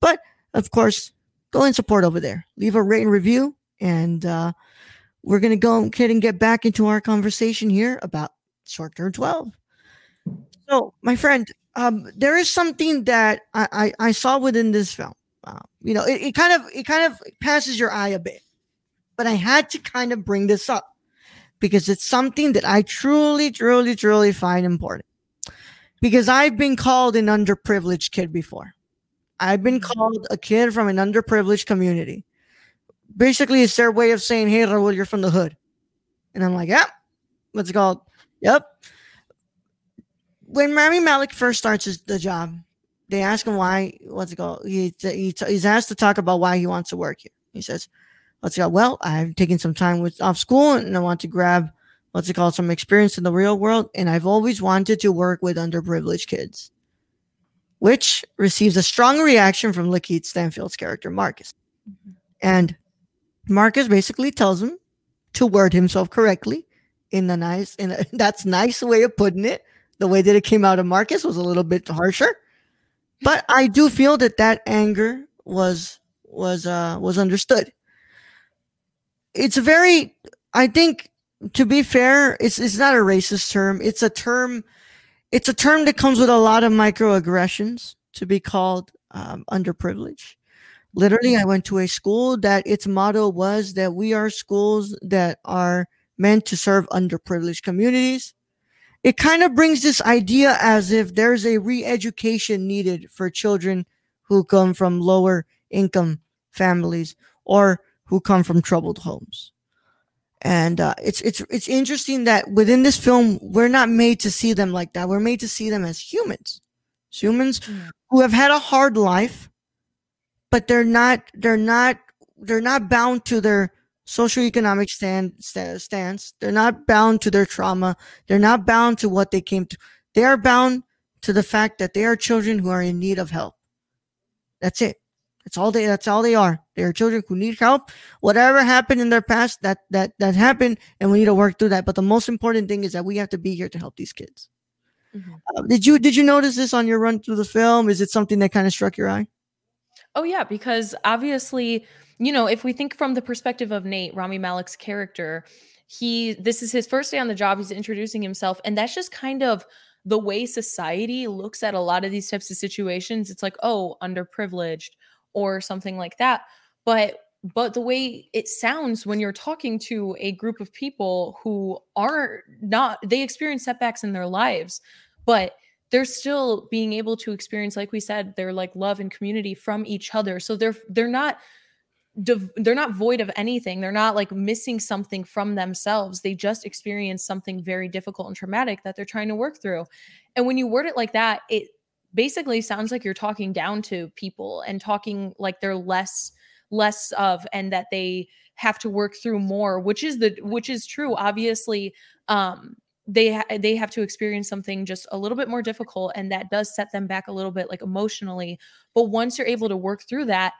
But of course, go and support over there. Leave a rate and review, and uh, we're gonna go ahead and get back into our conversation here about Short Term 12. So, my friend, um, there is something that I, I, I saw within this film. Uh, you know, it, it kind of it kind of passes your eye a bit, but I had to kind of bring this up because it's something that I truly, truly, truly find important. Because I've been called an underprivileged kid before. I've been mm-hmm. called a kid from an underprivileged community. Basically, it's their way of saying, "Hey, Raul, you're from the hood," and I'm like, "Yep." What's it called? Yep. When Rami Malek first starts his, the job, they ask him why. What's it called? He, he he's asked to talk about why he wants to work here. He says, "What's it called? Well, I've taken some time with off school, and I want to grab what's it called some experience in the real world, and I've always wanted to work with underprivileged kids." Which receives a strong reaction from Lakeith Stanfield's character, Marcus. Mm-hmm. And Marcus basically tells him to word himself correctly in a nice, in a, that's nice way of putting it. The way that it came out of Marcus was a little bit harsher, but I do feel that that anger was was uh was understood. It's a very, I think, to be fair, it's it's not a racist term. It's a term it's a term that comes with a lot of microaggressions to be called um, underprivileged. Literally, I went to a school that its motto was that we are schools that are meant to serve underprivileged communities. It kind of brings this idea as if there's a re education needed for children who come from lower income families or who come from troubled homes and uh, it's it's it's interesting that within this film we're not made to see them like that. We're made to see them as humans, humans mm. who have had a hard life, but they're not they're not they're not bound to their socioeconomic stand, st- stance. They're not bound to their trauma. They're not bound to what they came to. They are bound to the fact that they are children who are in need of help. That's it. That's all they that's all they are. They are children who need help. Whatever happened in their past, that that that happened, and we need to work through that. But the most important thing is that we have to be here to help these kids. Mm-hmm. Uh, did you did you notice this on your run through the film? Is it something that kind of struck your eye? Oh yeah, because obviously, you know, if we think from the perspective of Nate, Rami Malek's character, he this is his first day on the job. He's introducing himself, and that's just kind of the way society looks at a lot of these types of situations. It's like, oh, underprivileged or something like that but but the way it sounds when you're talking to a group of people who are not they experience setbacks in their lives but they're still being able to experience like we said their like love and community from each other. So they're they're not they're not void of anything. They're not like missing something from themselves. They just experience something very difficult and traumatic that they're trying to work through. And when you word it like that it basically sounds like you're talking down to people and talking like they're less less of and that they have to work through more which is the which is true. Obviously um they ha- they have to experience something just a little bit more difficult and that does set them back a little bit like emotionally. But once you're able to work through that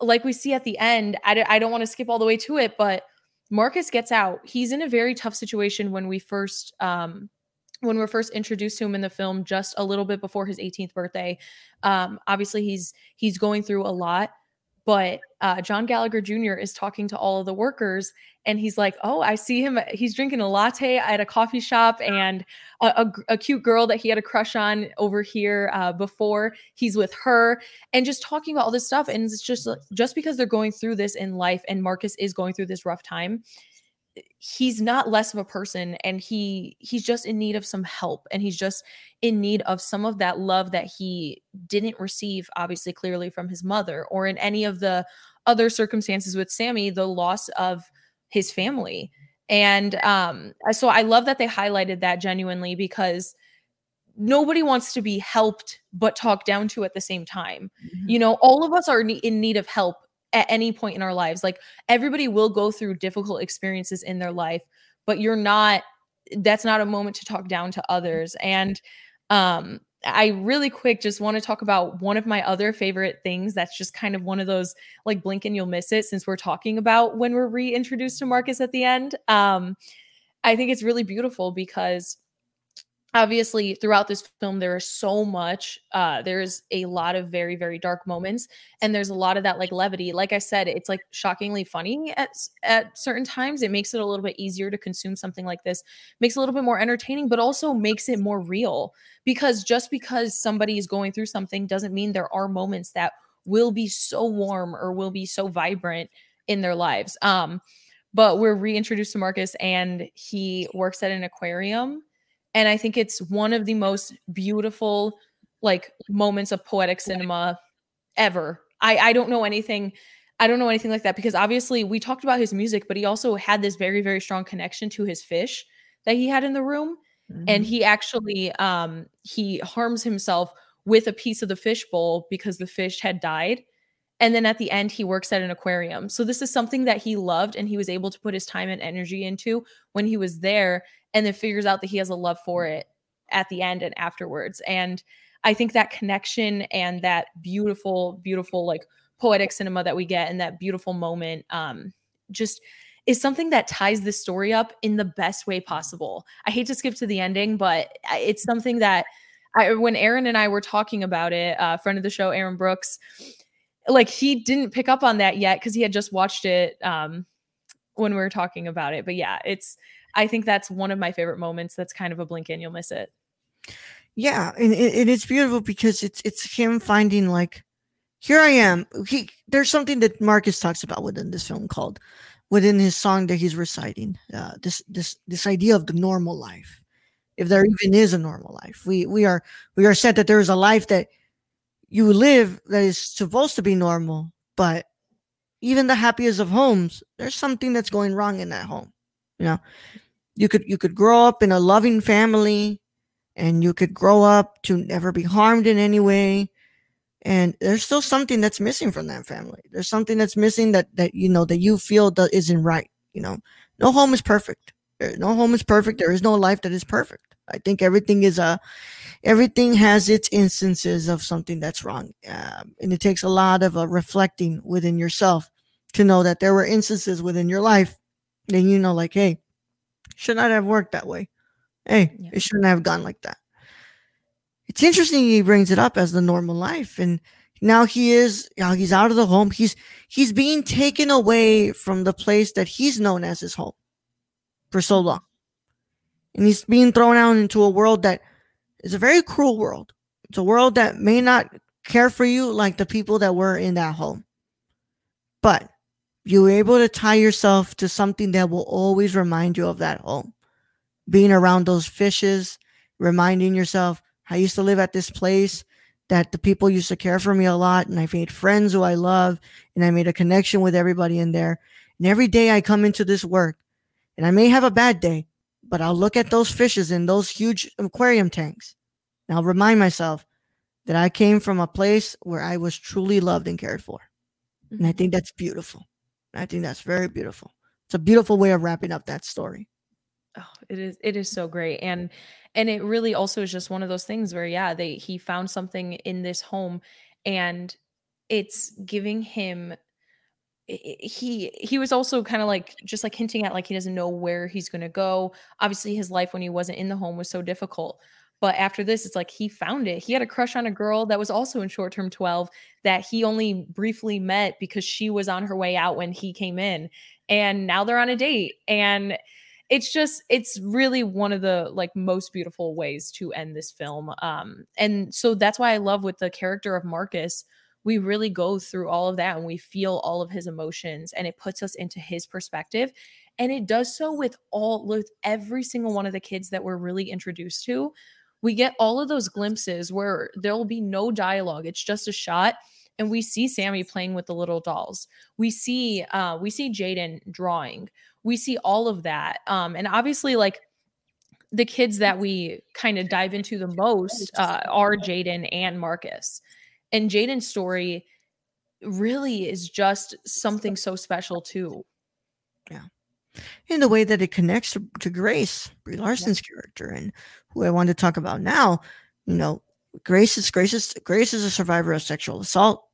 like we see at the end I d- I don't want to skip all the way to it but marcus gets out. He's in a very tough situation when we first um when we're first introduced to him in the film just a little bit before his 18th birthday um obviously he's he's going through a lot but uh, John Gallagher Jr. is talking to all of the workers, and he's like, "Oh, I see him. He's drinking a latte at a coffee shop, and a, a, a cute girl that he had a crush on over here uh, before. He's with her, and just talking about all this stuff. And it's just just because they're going through this in life, and Marcus is going through this rough time he's not less of a person and he he's just in need of some help and he's just in need of some of that love that he didn't receive obviously clearly from his mother or in any of the other circumstances with Sammy the loss of his family And um, so I love that they highlighted that genuinely because nobody wants to be helped but talked down to at the same time. Mhm. You know, all of us are in need of help at any point in our lives. Like everybody will go through difficult experiences in their life, but you're not that's not a moment to talk down to others. And um I really quick just want to talk about one of my other favorite things that's just kind of one of those like blink and you'll miss it since we're talking about when we're reintroduced to Marcus at the end. Um I think it's really beautiful because obviously throughout this film there is so much uh there's a lot of very very dark moments and there's a lot of that like levity. Like i said it's like shockingly funny at at certain times. It makes it a little bit easier to consume something like this. Makes it a little bit more entertaining but also makes it more real because just because somebody is going through something doesn't mean there are moments that will be so warm or will be so vibrant in their lives. Um but we're reintroduced to marcus and he works at an aquarium and i think it's one of the most beautiful like moments of poetic cinema ever. I i don't know anything i don't know anything like that because obviously we talked about his music but he also had this very very strong connection to his fish that he had in the room. And Mhm. he actually um he harms himself with a piece of the fish bowl because the fish had died and then at the end he works at an aquarium. So this is something that he loved and he was able to put his time and energy into when he was there and then figures out that he has a love for it at the end and afterwards. And i think that connection and that beautiful beautiful like poetic cinema that we get and that beautiful moment um just is something that ties this story up in the best way possible. I hate to skip to the ending but it's something that I, when aaron and i were talking about it uh, friend of the show aaron brooks like he didn't pick up on that yet because he had just watched it um when we were talking about it. But yeah it's i think that's one of my favorite moments that's kind of a blink and you'll miss it. Yeah and, and it's beautiful because it's it's him finding like here i am. He there's something that marcus talks about within this film called within his song that he's reciting uh, this this this idea of the normal life if there even is a normal life. We we are we are said that there is a life that you live that is supposed to be normal but even the happiest of homes there's something that's going wrong in that home you know? You could you could grow up in a loving family and you could grow up to never be harmed in any way and there's still something that's missing from that family. There's something that's missing that that you know that you feel that isn't right you know? No home is perfect. No home is perfect. There is no life that is perfect. I think everything is a everything has its instances of something that's wrong um, and it takes a lot of uh, reflecting within yourself to know that there were instances within your life then you know like hey should not have worked that way. Hey Yeah. it shouldn't have gone like that. It's interesting he brings it up as the normal life and now he is you know, he's out of the home. He's he's being taken away from the place that he's known as his home for so long. And he's being thrown out into a world that is a very cruel world. It's a world that may not care for you like the people that were in that home. But you're able to tie yourself to something that will always remind you of that home. Being around those fishes reminding yourself I used to live at this place that the people used to care for me a lot, and I've made friends who I love, and I made a connection with everybody in there. And every day I come into this work, and I may have a bad day, but I'll look at those fishes in those huge aquarium tanks, and I'll remind myself that I came from a place where I was truly loved and cared for. And I mm-hmm. think that's beautiful. I think that's very beautiful. It's a beautiful way of wrapping up that story. Oh, it is it is so great. And and it really also is just one of those things where yeah, they he found something in this home and it's giving him he he was also kind of like just like hinting at like he doesn't know where he's going to go. Obviously his life when he wasn't in the home was so difficult. But after this it's like he found it. He had a crush on a girl that was also in short term 12 that he only briefly met because she was on her way out when he came in and now they're on a date and it's just it's really one of the like most beautiful ways to end this film um and so that's why i love with the character of marcus we really go through all of that and we feel all of his emotions and it puts us into his perspective and it does so with all with every single one of the kids that we're really introduced to we get all of those glimpses where there'll be no dialogue it's just a shot and we see Sammy playing with the little dolls. We see uh we see Jaden drawing. We see all of that. Um and obviously like the kids that we kind of dive into the most uh, are Jaden and Marcus. And Jaden's story really is just something so special too. Yeah. In the way that it connects to, to Grace, Brie Larson's yeah. character, and who I want to talk about now, you know, Grace is Grace is Grace is a survivor of sexual assault.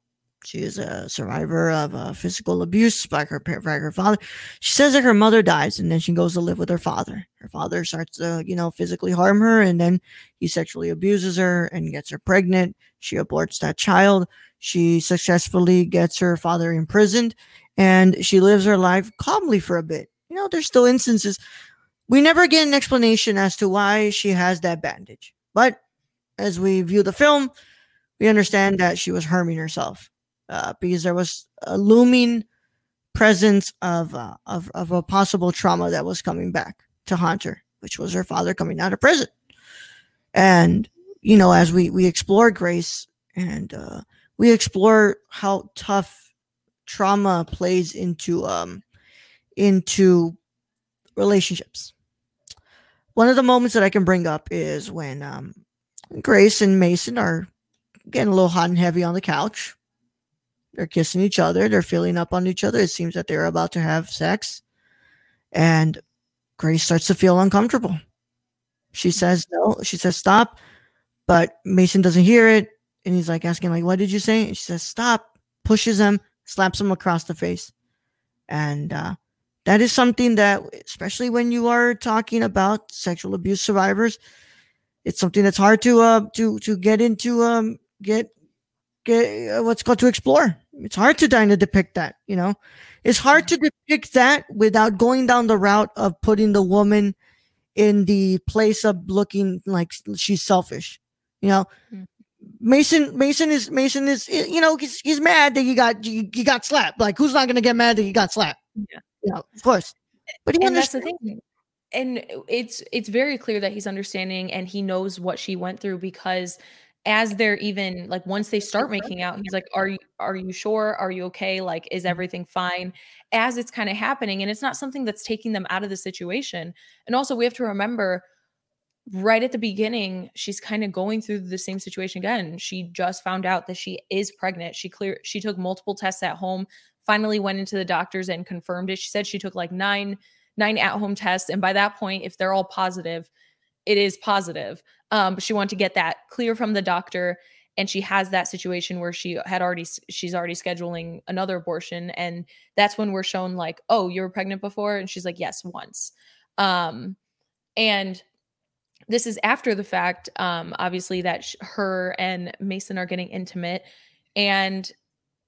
She is a survivor of uh, physical abuse by her by her father. She says that her mother dies, and then she goes to live with her father. Her father starts to, you know, physically harm her, and then he sexually abuses her and gets her pregnant. She aborts that child. She successfully gets her father imprisoned, and she lives her life calmly for a bit. You know, there's still instances we never get an explanation as to why she has that bandage, but as we view the film, we understand that she was harming herself uh, because there was a looming presence of, uh, of of a possible trauma that was coming back to haunt her, which was her father coming out of prison. And you know, as we we explore Grace and uh, we explore how tough trauma plays into um into relationships. One of the moments that I can bring up is when um, Grace and Mason are getting a little hot and heavy on the couch. They're kissing each other. They're feeling up on each other. It seems that they're about to have sex. And Grace starts to feel uncomfortable. She says no. She says stop. But Mason doesn't hear it. And he's like asking, like, what did you say? And she says, stop, pushes him, slaps him across the face. And uh, that is something that, especially when you are talking about sexual abuse survivors, it's something that's hard to uh to to get into um get get uh, what's called to explore. It's hard to kind of depict that, you know. It's hard to depict that without going down the route of putting the woman in the place of looking like she's selfish. You know, mm-hmm. Mason Mason is Mason is you know he's he's mad that you got you, got slapped. Like who's not going to get mad that you got slapped? Yeah, you know, of course. But he and that's the thing and it's it's very clear that he's understanding and he knows what she went through because as they're even like once they start making out he's like are you are you sure are you okay like is mm-hmm. everything fine as it's kind of happening and it's not something that's taking them out of the situation and also we have to remember right at the beginning she's kind of going through the same situation again she just found out that she is pregnant she clear she took multiple tests at home finally went into the doctors and confirmed it she said she took like nine nine at home tests. And by that point, if they're all positive, it is positive. Um, but she wanted to get that clear from the doctor. And she has that situation where she had already, she's already scheduling another abortion. And that's when we're shown, like, oh, you were pregnant before? And she's like, yes, once. Um, and this is after the fact, um, obviously, that sh- her and Mason are getting intimate. And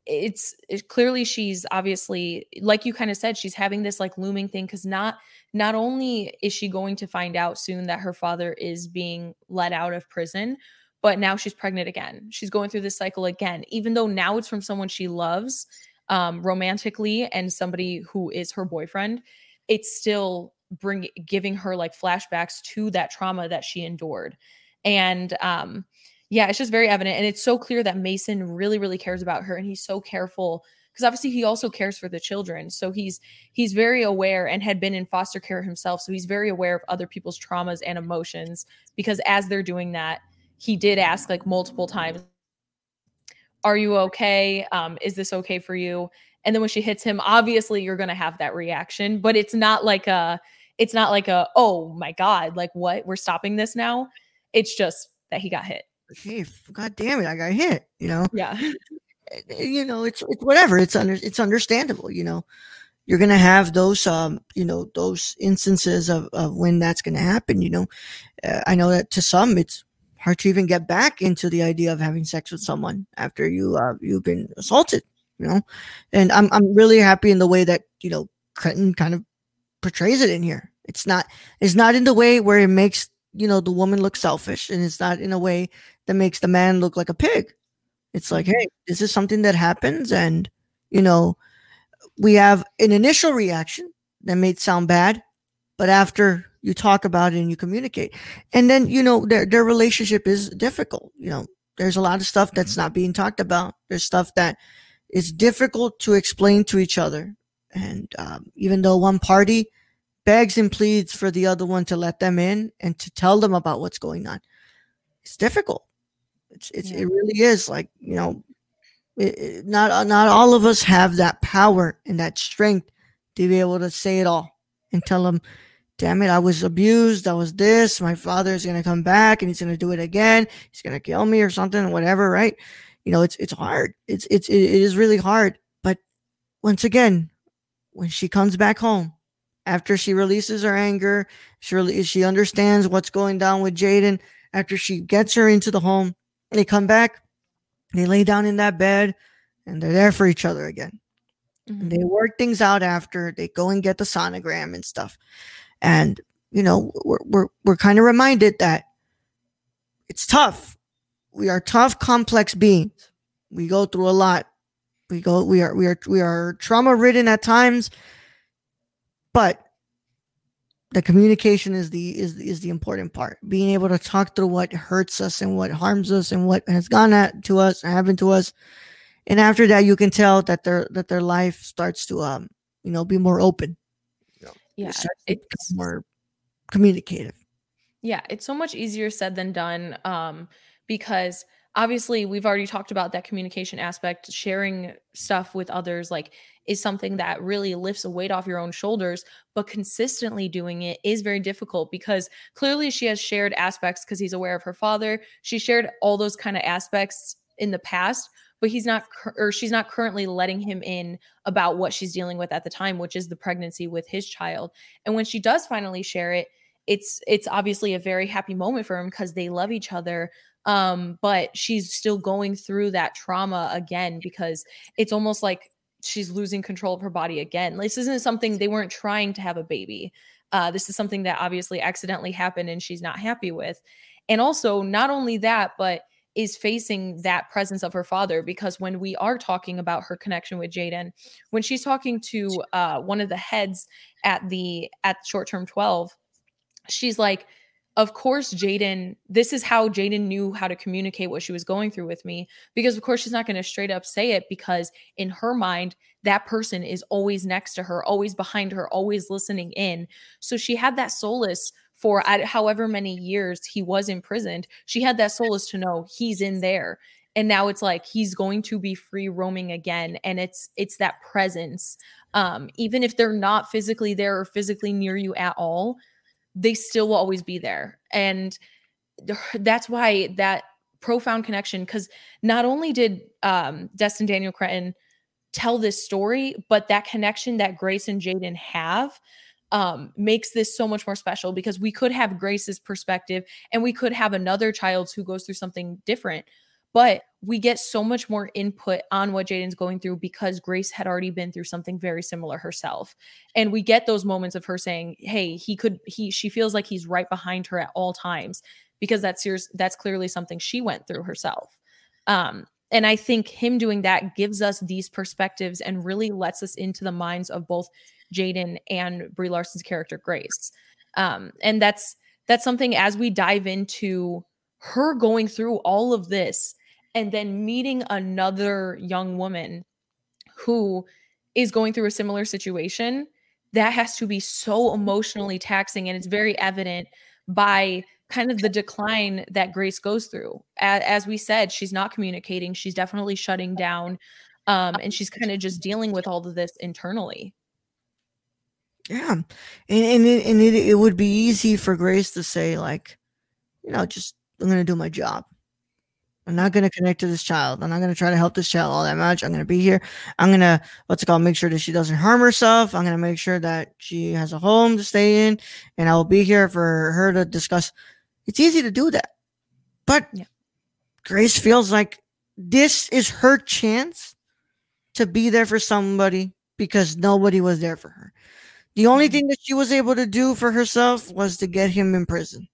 it's, it's clearly she's obviously like you kind of said she's having this like looming thing because not not only is she going to find out soon that her father is being let out of prison but now she's pregnant again. She's going through this cycle again even though now it's from someone she loves um, romantically and somebody who is her boyfriend it's still bring giving her like flashbacks to that trauma that she endured. And um yeah, it's just very evident. And it's so clear that Mason really, really cares about her and he's so careful because obviously he also cares for the children. So he's he's very aware and had been in foster care himself. So he's very aware of other people's traumas and emotions because as they're doing that, he did ask like multiple times, Are you okay? Um, is this okay for you? And then when she hits him, obviously you're gonna have that reaction, but it's not like a it's not like a oh my god, like what? We're stopping this now. It's just that he got hit hey, god damn it, I got hit. You know. Yeah. Eh, eh, you know, it's it's whatever. It's under it's understandable. You know, you're gonna have those um you know those instances of of when that's gonna happen. You know, uh, I know that to some it's hard to even get back into the idea of having sex with someone after you uh, you've been assaulted. You know, and I'm I'm really happy in the way that you know Cretton kind of portrays it in here. It's not it's not in the way where it makes you know the woman look selfish and it's not in a way that makes the man look like a pig it's like hey this is something that happens and you know we have an initial reaction that may sound bad but after you talk about it and you communicate and then you know their, their relationship is difficult you know there's a lot of stuff that's not being talked about. There's stuff that is difficult to explain to each other. And um, even though one party begs and pleads for the other one to let them in and to tell them about what's going on, it's difficult. It's, it's yeah. it really is like you know, it, it, not not all of us have that power and that strength to be able to say it all and tell them damn it, I was abused. I was this. My father is going to come back and he's going to do it again. He's going to kill me or something, whatever, right? You know, it's, it's hard. It's, it's, it is really hard. But once again, when she comes back home, after she releases her anger, she, really, she understands what's going down with Jaden. After she gets her into the home, they come back, they lay down in that bed, and they're there for each other again. Mm-hmm. They work things out after they go and get the sonogram and stuff. And, you know, we're, we're, we're kind of reminded that it's tough. We are tough, complex beings. We go through a lot. We go, we are, we are, we are trauma ridden at times, but the communication is the is is the important part. Being able to talk through what hurts us and what harms us and what has gone at to us and happened to us, and after that, you can tell that their that their life starts to um you know be more open. Yeah. It's more communicative. Yeah it's so much easier said than done um because obviously we've already talked about that communication aspect sharing stuff with others like is something that really lifts a weight off your own shoulders but consistently doing it is very difficult because clearly she has shared aspects because he's aware of her father. She shared all those kind of aspects in the past but he's not or she's not currently letting him in about what she's dealing with at the time which is the pregnancy with his child. And when she does finally share it it's it's obviously a very happy moment for him because they love each other um but she's still going through that trauma again because it's almost like she's losing control of her body again. This isn't something they weren't trying to have a baby. Uh, this is something that obviously accidentally happened and she's not happy with. And also not only that but is facing that presence of her father because when we are talking about her connection with Jaden, when she's talking to uh, one of the heads at the at short term 12, she's like, of course, Jaden, this is how Jaden knew how to communicate what she was going through with me. Because, of course, she's not going to straight up say it because, in her mind, that person is always next to her, always behind her, always listening in. So she had that solace for however many years he was imprisoned, she had that solace to know he's in there. And now it's like he's going to be free roaming again. And it's it's that presence. Um, even if they're not physically there or physically near you at all, they still will always be there. And that's why that profound connection, because not only did um Destin Daniel Cretton tell this story, but that connection that Grace and Jaden have um, makes this so much more special because we could have Grace's perspective and we could have another child's who goes through something different. But we get so much more input on what Jaden's going through because Grace had already been through something very similar herself. And we get those moments of her saying, Hey, he could, he, she feels like he's right behind her at all times because that's yours, that's clearly something she went through herself. Um, and I think him doing that gives us these perspectives and really lets us into the minds of both Jaden and Brie Larson's character Grace. Um, and that's that's something as we dive into her going through all of this and then meeting another young woman who is going through a similar situation that has to be so emotionally taxing and it's very evident by kind of the decline that grace goes through as, as we said she's not communicating she's definitely shutting down um, and she's kind of just dealing with all of this internally yeah, and and it, and it, it would be easy for Grace to say like, you know, just I'm gonna do my job. I'm not gonna connect to this child. I'm not gonna try to help this child all that much. I'm gonna be here. I'm gonna what's it called? Make sure that she doesn't harm herself. I'm gonna make sure that she has a home to stay in, and I will be here for her to discuss. It's easy to do that, but yeah. Grace feels like this is her chance to be there for somebody because nobody was there for her. The only mm-hmm. thing that she was able to do for herself was to get him in prison.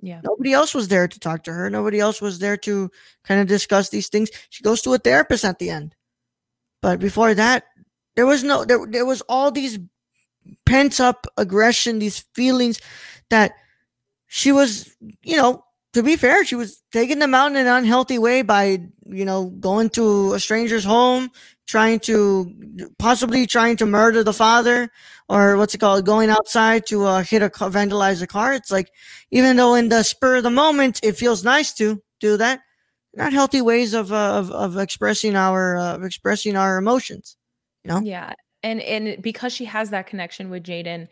Yeah. Nobody else was there to talk to her. Nobody else was there to kind of discuss these things. She goes to a therapist at the end. But before that, there was no there, there was all these pent up aggression, these feelings that she was, you know, to be fair, she was taking them out in an unhealthy way by, you know, going to a stranger's home, trying to possibly trying to murder the father, or what's it called, going outside to uh, hit a vandalize a car. It's like, even though in the spur of the moment it feels nice to do that, not healthy ways of uh, of, of expressing our uh, of expressing our emotions. You know? Yeah, and and because she has that connection with Jaden,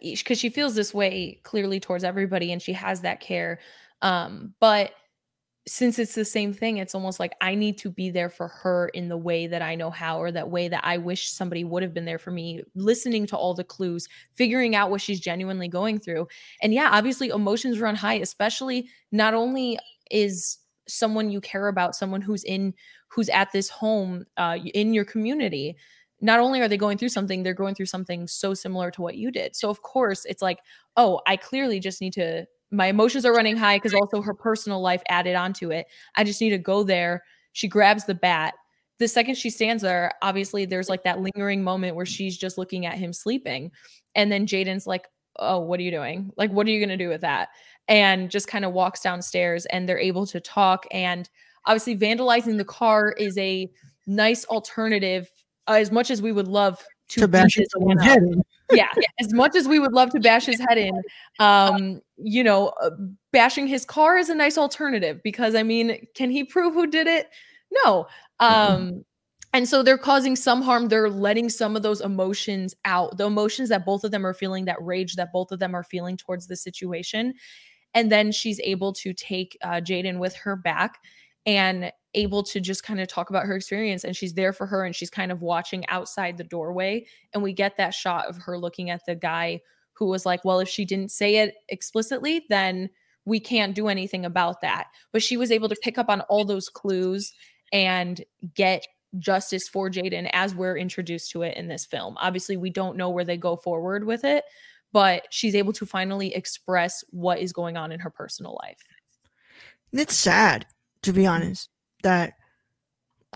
because uh, she feels this way clearly towards everybody, and she has that care um, but since it's the same thing, it's almost like I need to be there for her in the way that I know how, or that way that I wish somebody would have been there for me, listening to all the clues, figuring out what she's genuinely going through. And yeah, obviously, emotions run high, especially not only is someone you care about, someone who's in, who's at this home uh, in your community. Not only are they going through something, they're going through something so similar to what you did. So, of course, it's like, oh, I clearly just need to my emotions are running high because also her personal life added onto it. I just need to go there. She grabs the bat. The second she stands there, obviously there's like that lingering moment where she's just looking at him sleeping. And then Jayden's like, Oh, what are you doing? Like, what are you going to do with that? And just kind of walks downstairs and they're able to talk. And obviously, vandalizing the car is a nice alternative, as much as we would love to, to bash his head in. yeah, as much as we would love to bash his head in, um, you know, uh, bashing his car is a nice alternative because I mean, can he prove who did it? No. Um, and so they're causing some harm. They're letting some of those emotions out, the emotions that both of them are feeling, that rage that both of them are feeling towards the situation. And then she's able to take uh, Jayden with her back and able to just kind of talk about her experience and she's there for her and she's kind of watching outside the doorway and we get that shot of her looking at the guy who was like well if she didn't say it explicitly then we can't do anything about that. But she was able to pick up on all those clues and get justice for Jayden as we're introduced to it in this film. Obviously we don't know where they go forward with it but she's able to finally express what is going on in her personal life. It's sad to be honest that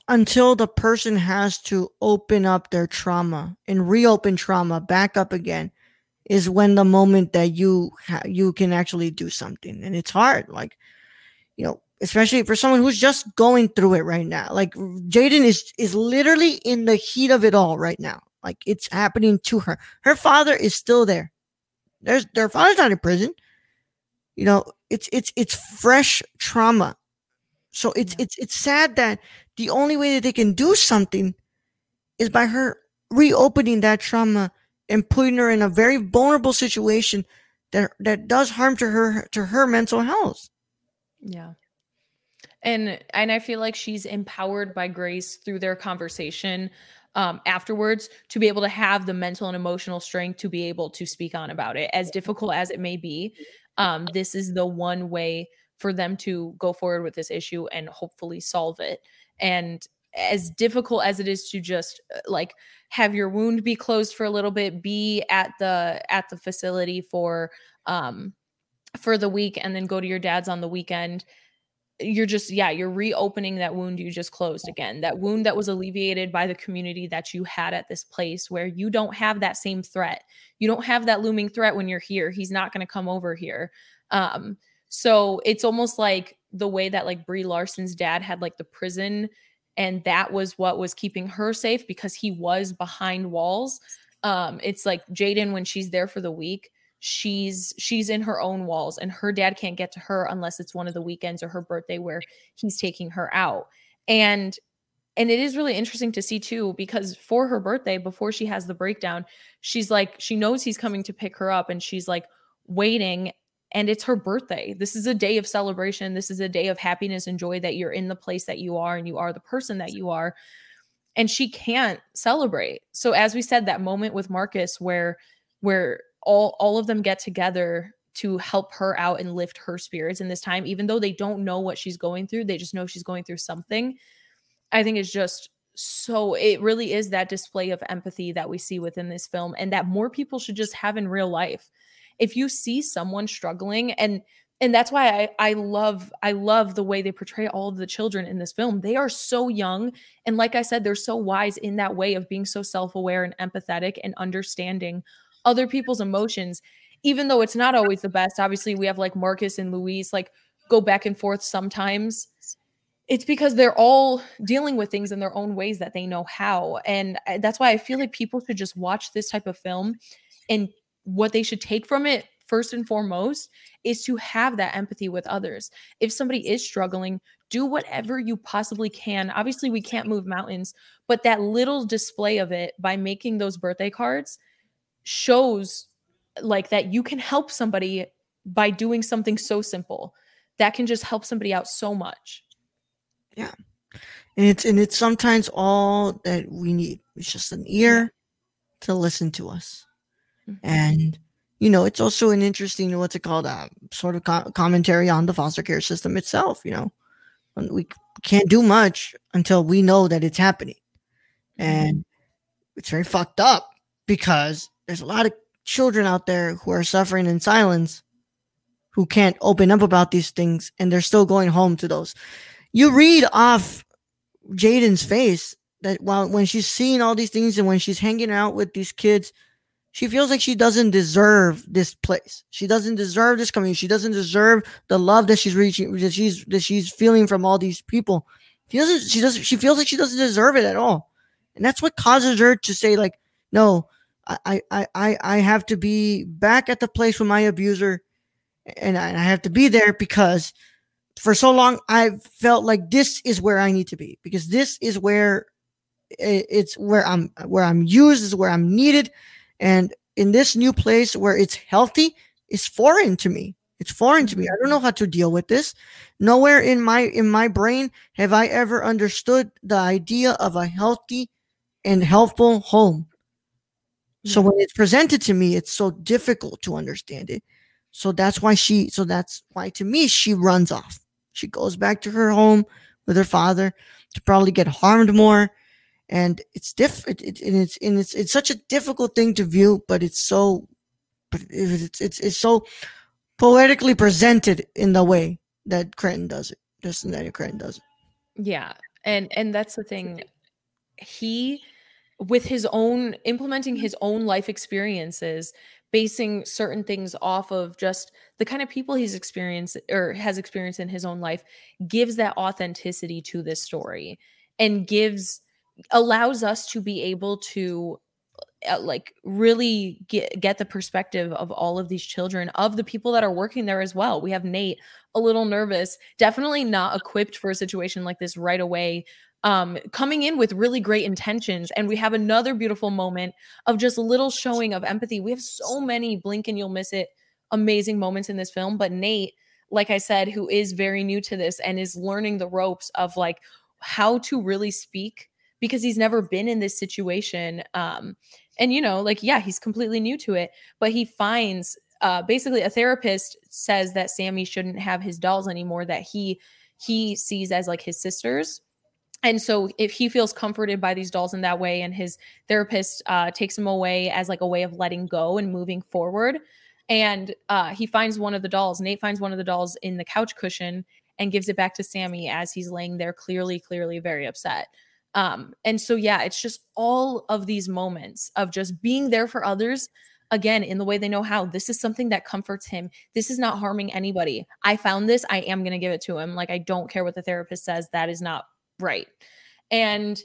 until the person has to open up their trauma and reopen trauma back up again is when the moment that you ha- you can actually do something. And it's hard like you know especially for someone who's just going through it right now. Like Jayden is is literally in the heat of it all right now. Like it's happening to her. Her father is still there. There's their father's not in prison. You know it's it's it's fresh trauma so it's yeah. it's it's sad that the only way that they can do something is by her reopening that trauma and putting her in a very vulnerable situation that that does harm to her to her mental health. Yeah. And and I feel like she's empowered by Grace through their conversation um, afterwards to be able to have the mental and emotional strength to be able to speak on about it. As difficult as it may be, um, this is the one way for them to go forward with this issue and hopefully solve it. And as difficult as it is to just uh, like have your wound be closed for a little bit, be at the at the facility for um for the week and then go to your dad's on the weekend you're just yeah you're reopening that wound you just closed again. That wound that was alleviated by the community that you had at this place where you don't have that same threat. You don't have that looming threat when you're here. He's not going to come over here. Um so it's almost like the way that like Brie Larson's dad had like the prison and that was what was keeping her safe because he was behind walls. Um, it's like Jayden when she's there for the week, she's she's in her own walls and her dad can't get to her unless it's one of the weekends or her birthday where he's taking her out. And and it is really interesting to see too because for her birthday before she has the breakdown she's like she knows he's coming to pick her up and she's like waiting and it's her birthday. This is a day of celebration. This is a day of happiness and joy that you're in the place that you are and you are the person that you are. And she can't celebrate. So as we said that moment with Marcus where where all all of them get together to help her out and lift her spirits in this time even though they don't know what she's going through, they just know she's going through something. I think it's just so it really is that display of empathy that we see within this film and that more people should just have in real life if you see someone struggling and and that's why I, I love I love the way they portray all of the children in this film. They are so young, and like I said, they're so wise in that way of being so self-aware and empathetic and understanding other people's emotions, even though it's not always the best. Obviously, we have like Marcus and Louise, like go back and forth sometimes it's because they're all dealing with things in their own ways that they know how and uh, that's why i feel like people should just watch this type of film and what they should take from it first and foremost is to have that empathy with others. If somebody is struggling do whatever you possibly can. Obviously we can't move mountains but that little display of it by making those birthday cards shows like that you can help somebody by doing something so simple. That can just help somebody out so much. Yeah. and it's and it's sometimes all that we need. It's just an ear to listen to us Mhm. and you know it's also an interesting what's it called uh, sort of co- commentary on the foster care system itself you know? We can't do much until we know that it's happening. And it's very fucked up because there's a lot of children out there who are suffering in silence who can't open up about these things and they're still going home to those. You read off Jayden's face that while when she's seeing all these things and when she's hanging out with these kids, she feels like she doesn't deserve this place. She doesn't deserve this community. She doesn't deserve the love that she's reaching that she's that she's feeling from all these people. She doesn't she doesn't she feels like she doesn't deserve it at all. And that's what causes her to say, like, no, I I I I have to be back at the place with my abuser and I I have to be there because for so long I felt like this is where I need to be because this is where it's where I'm where I'm used is where I'm needed and in this new place where it's healthy is foreign to me. It's foreign to me. I don't mm-hmm. know how to deal with this. Nowhere in my in my brain have I ever understood the idea of a healthy and helpful home. So when it's presented to me it's so difficult to understand it. So that's why she so that's why to me she runs off. She goes back to her home with her father to probably get harmed more and it's different it, and it's and it's it's such a difficult thing to view but it's so but it's it's, it's so poetically presented in the way that Cretton does it Destin Daniel Cretton does it Yeah. And and that's the thing. He with his own implementing his own life experiences, basing certain things off of just the kind of people he's experienced or has experienced in his own life gives that authenticity to this story and gives allows us to be able to uh, like really get get the perspective of all of these children of the people that are working there as well. We have Nate a little nervous, definitely not equipped for a situation like this right away. Um, coming in with really great intentions, and we have another beautiful moment of just a little showing of empathy. We have so many blink and you'll miss it amazing moments in this film, but Nate, like I said, who is very new to this and is learning the ropes of like how to really speak because he's never been in this situation. Um, and you know, like yeah, he's completely new to it, but he finds uh, basically a therapist says that Sammy shouldn't have his dolls anymore that he he sees as like his sisters. And so if he feels comforted by these dolls in that way and his therapist uh, takes him away as like a way of letting go and moving forward and uh, he finds one of the dolls Nate finds one of the dolls in the couch cushion and gives it back to Sammy as he's laying there clearly clearly very upset. Um, and so yeah, it's just all of these moments of just being there for others again in the way they know how this is something that comforts him. This is not harming anybody. I found this i am going to give it to him. Like i don't care what the therapist says that is not right. And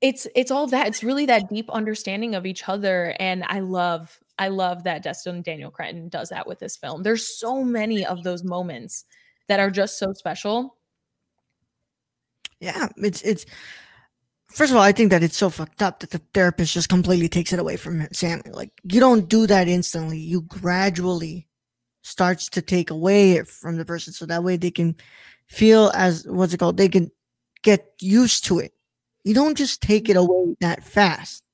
it's it's all that it's really that deep understanding of each other and i love i love that destin daniel cretton does that with this film. There's so many of those moments that are just so special. Yeah it's it's first of all i think that it's so fucked up that the therapist just completely takes it away from sammy like you don't do that instantly. You gradually starts to take away it from the person so that way they can feel as what's it called? They can get used to it. You don't just take it away that fast.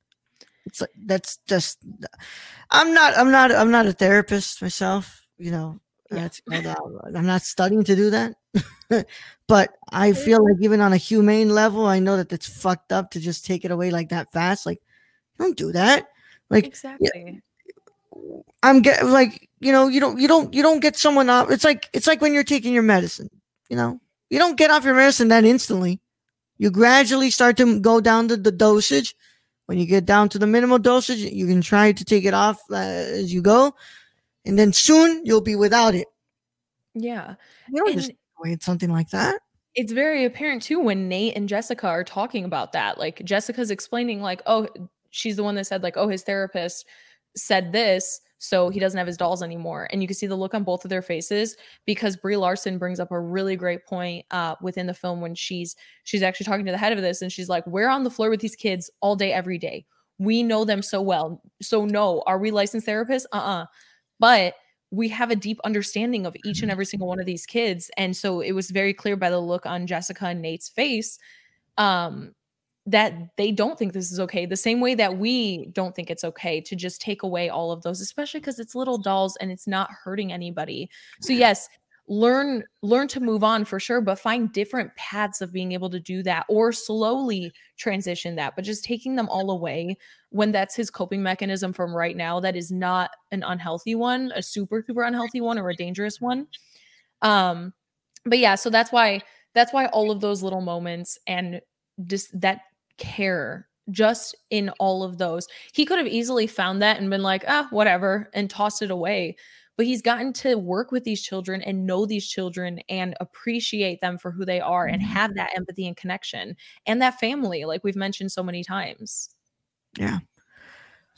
It's like that's just i'm not i'm not i'm not a therapist myself you know Yeah. that's called, uh, i'm not studying to do that but I feel like even on a humane level, I know that it's fucked up to just take it away like that fast. Like, don't do that. Like, exactly I'm get like, you know, you don't, you don't, you don't get someone off. It's like, it's like when you're taking your medicine. You know, you don't get off your medicine that instantly. You gradually start to go down to the dosage. When you get down to the minimal dosage, you can try to take it off uh, as you go, and then soon you'll be without it. Yeah. You don't And- just wait something like that. it's very apparent too when Nate and Jessica are talking about that. Like Jessica's explaining, like, oh, she's the one that said, like, oh, his therapist said this, so he doesn't have his dolls anymore. And you can see the look on both of their faces because Brie Larson brings up a really great point uh, within the film when she's she's actually talking to the head of this, and she's like, we're on the floor with these kids all day, every day. We know them so well. So no, are we licensed therapists? Uh-uh. But we have a deep understanding of each and every single one of these kids and so it was very clear by the look on jessica and nate's face um that they don't think this is okay the same way that we don't think it's okay to just take away all of those especially because it's little dolls and it's not hurting anybody. So yes learn learn to move on for sure but find different paths of being able to do that or slowly transition that but just taking them all away when that's his coping mechanism from right now that is not an unhealthy one a super super unhealthy one or a dangerous one. Um but yeah so that's why that's why all of those little moments and just that care just in all of those. He could have easily found that and been like ah whatever and tossed it away but he's gotten to work with these children and know these children and appreciate them for who they are and mm-hmm. have that empathy and connection and that family like we've mentioned so many times Yeah.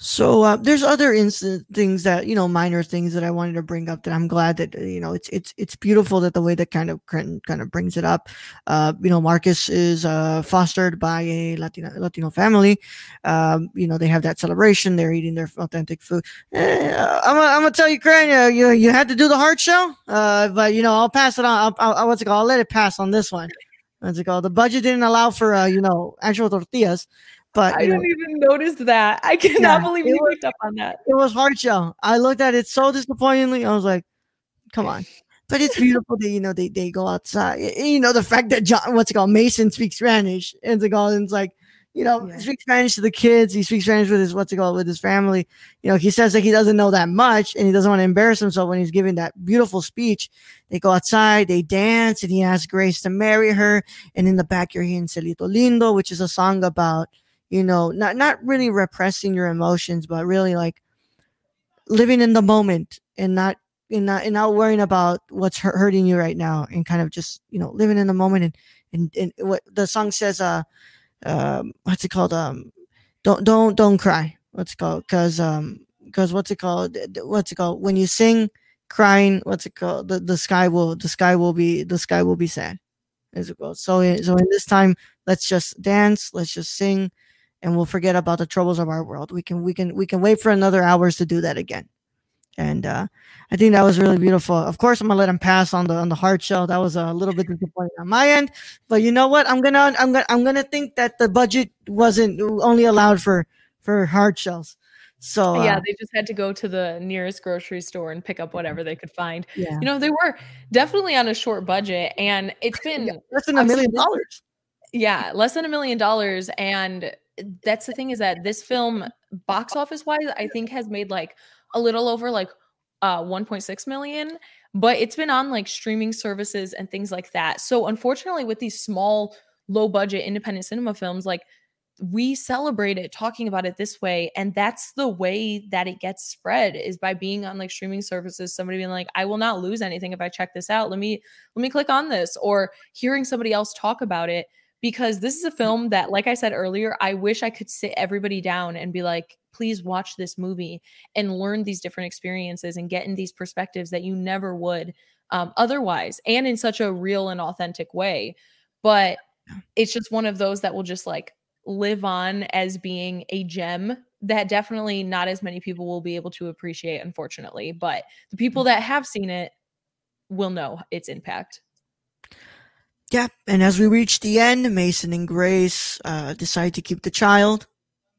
So uh, there's other instant things that you know, minor things that I wanted to bring up. That I'm glad that uh, you know, it's it's it's beautiful that the way that kind of Clinton kind of brings it up. Uh, you know, Marcus is uh, fostered by a Latino Latino family. Um, you know, they have that celebration. They're eating their authentic food. Eh, I'm gonna, I'm tell you, Cran, uh, you you had to do the hard shell. Uh, but you know, I'll pass it on. I'll, I'll, what's it called? I'll let it pass on this one. What's it called? The budget didn't allow for uh, you know, actual tortillas. But i know, didn't even notice that i cannot Yeah, believe you was- picked up on that it was hard shell. I looked at it so disappointingly. I was like, come on. But it's beautiful that you know they, they go outside. You know the fact that John, what's it called, Mason speaks Spanish, and the it's like, you know, Yeah. speaks Spanish to the kids. He speaks Spanish with his what's it called with his family. You know, he says that he doesn't know that much, and he doesn't want to embarrass himself when he's giving that beautiful speech. They go outside, they dance, and he asks Grace to marry her. And in the back, you're hearing Cielito Lindo, which is a song about you know not not really repressing your emotions, but really like living in the moment and not and not and not worrying about what's hurting you right now and kind of just you know living in the moment and and, and what the song says uh um what's it called? Um don't don't don't cry. What's it called? Because um because what's it called? What's it called? When you sing crying what's it called? The, the sky will the sky will be the sky will be sad as it goes. So so in this time let's just dance let's just sing and we'll forget about the troubles of our world we can we can we can wait for another hours to do that again and uh, I think that was really beautiful. Of course, I'm gonna let him pass on the on the hard shell. That was a little bit disappointing on my end, but you know what? I'm gonna I'm gonna I'm gonna think that the budget wasn't only allowed for for hard shells. So uh, yeah they just had to go to the nearest grocery store and pick up whatever they could find yeah, you know they were definitely on a short budget and it's been Yeah, less than a million dollars. yeah less than a million dollars and that's the thing is that this film box office wise i think has made like a little over like uh 1.6 million but it's been on like streaming services and things like that. So unfortunately with these small low budget independent cinema films like we celebrate it talking about it this way and that's the way that it gets spread is by being on like streaming services somebody being like i will not lose anything if i check this out. Let me let me click on this or hearing somebody else talk about it because this is a film that like i said earlier i wish i could sit everybody down and be like please watch this movie and learn these different experiences and get in these perspectives that you never would um, otherwise and in such a real and authentic way but it's just one of those that will just like live on as being a gem that definitely not as many people will be able to appreciate unfortunately but the people that have seen it will know its impact Yeah, and as we reach the end, Mason and Grace uh, decide to keep the child.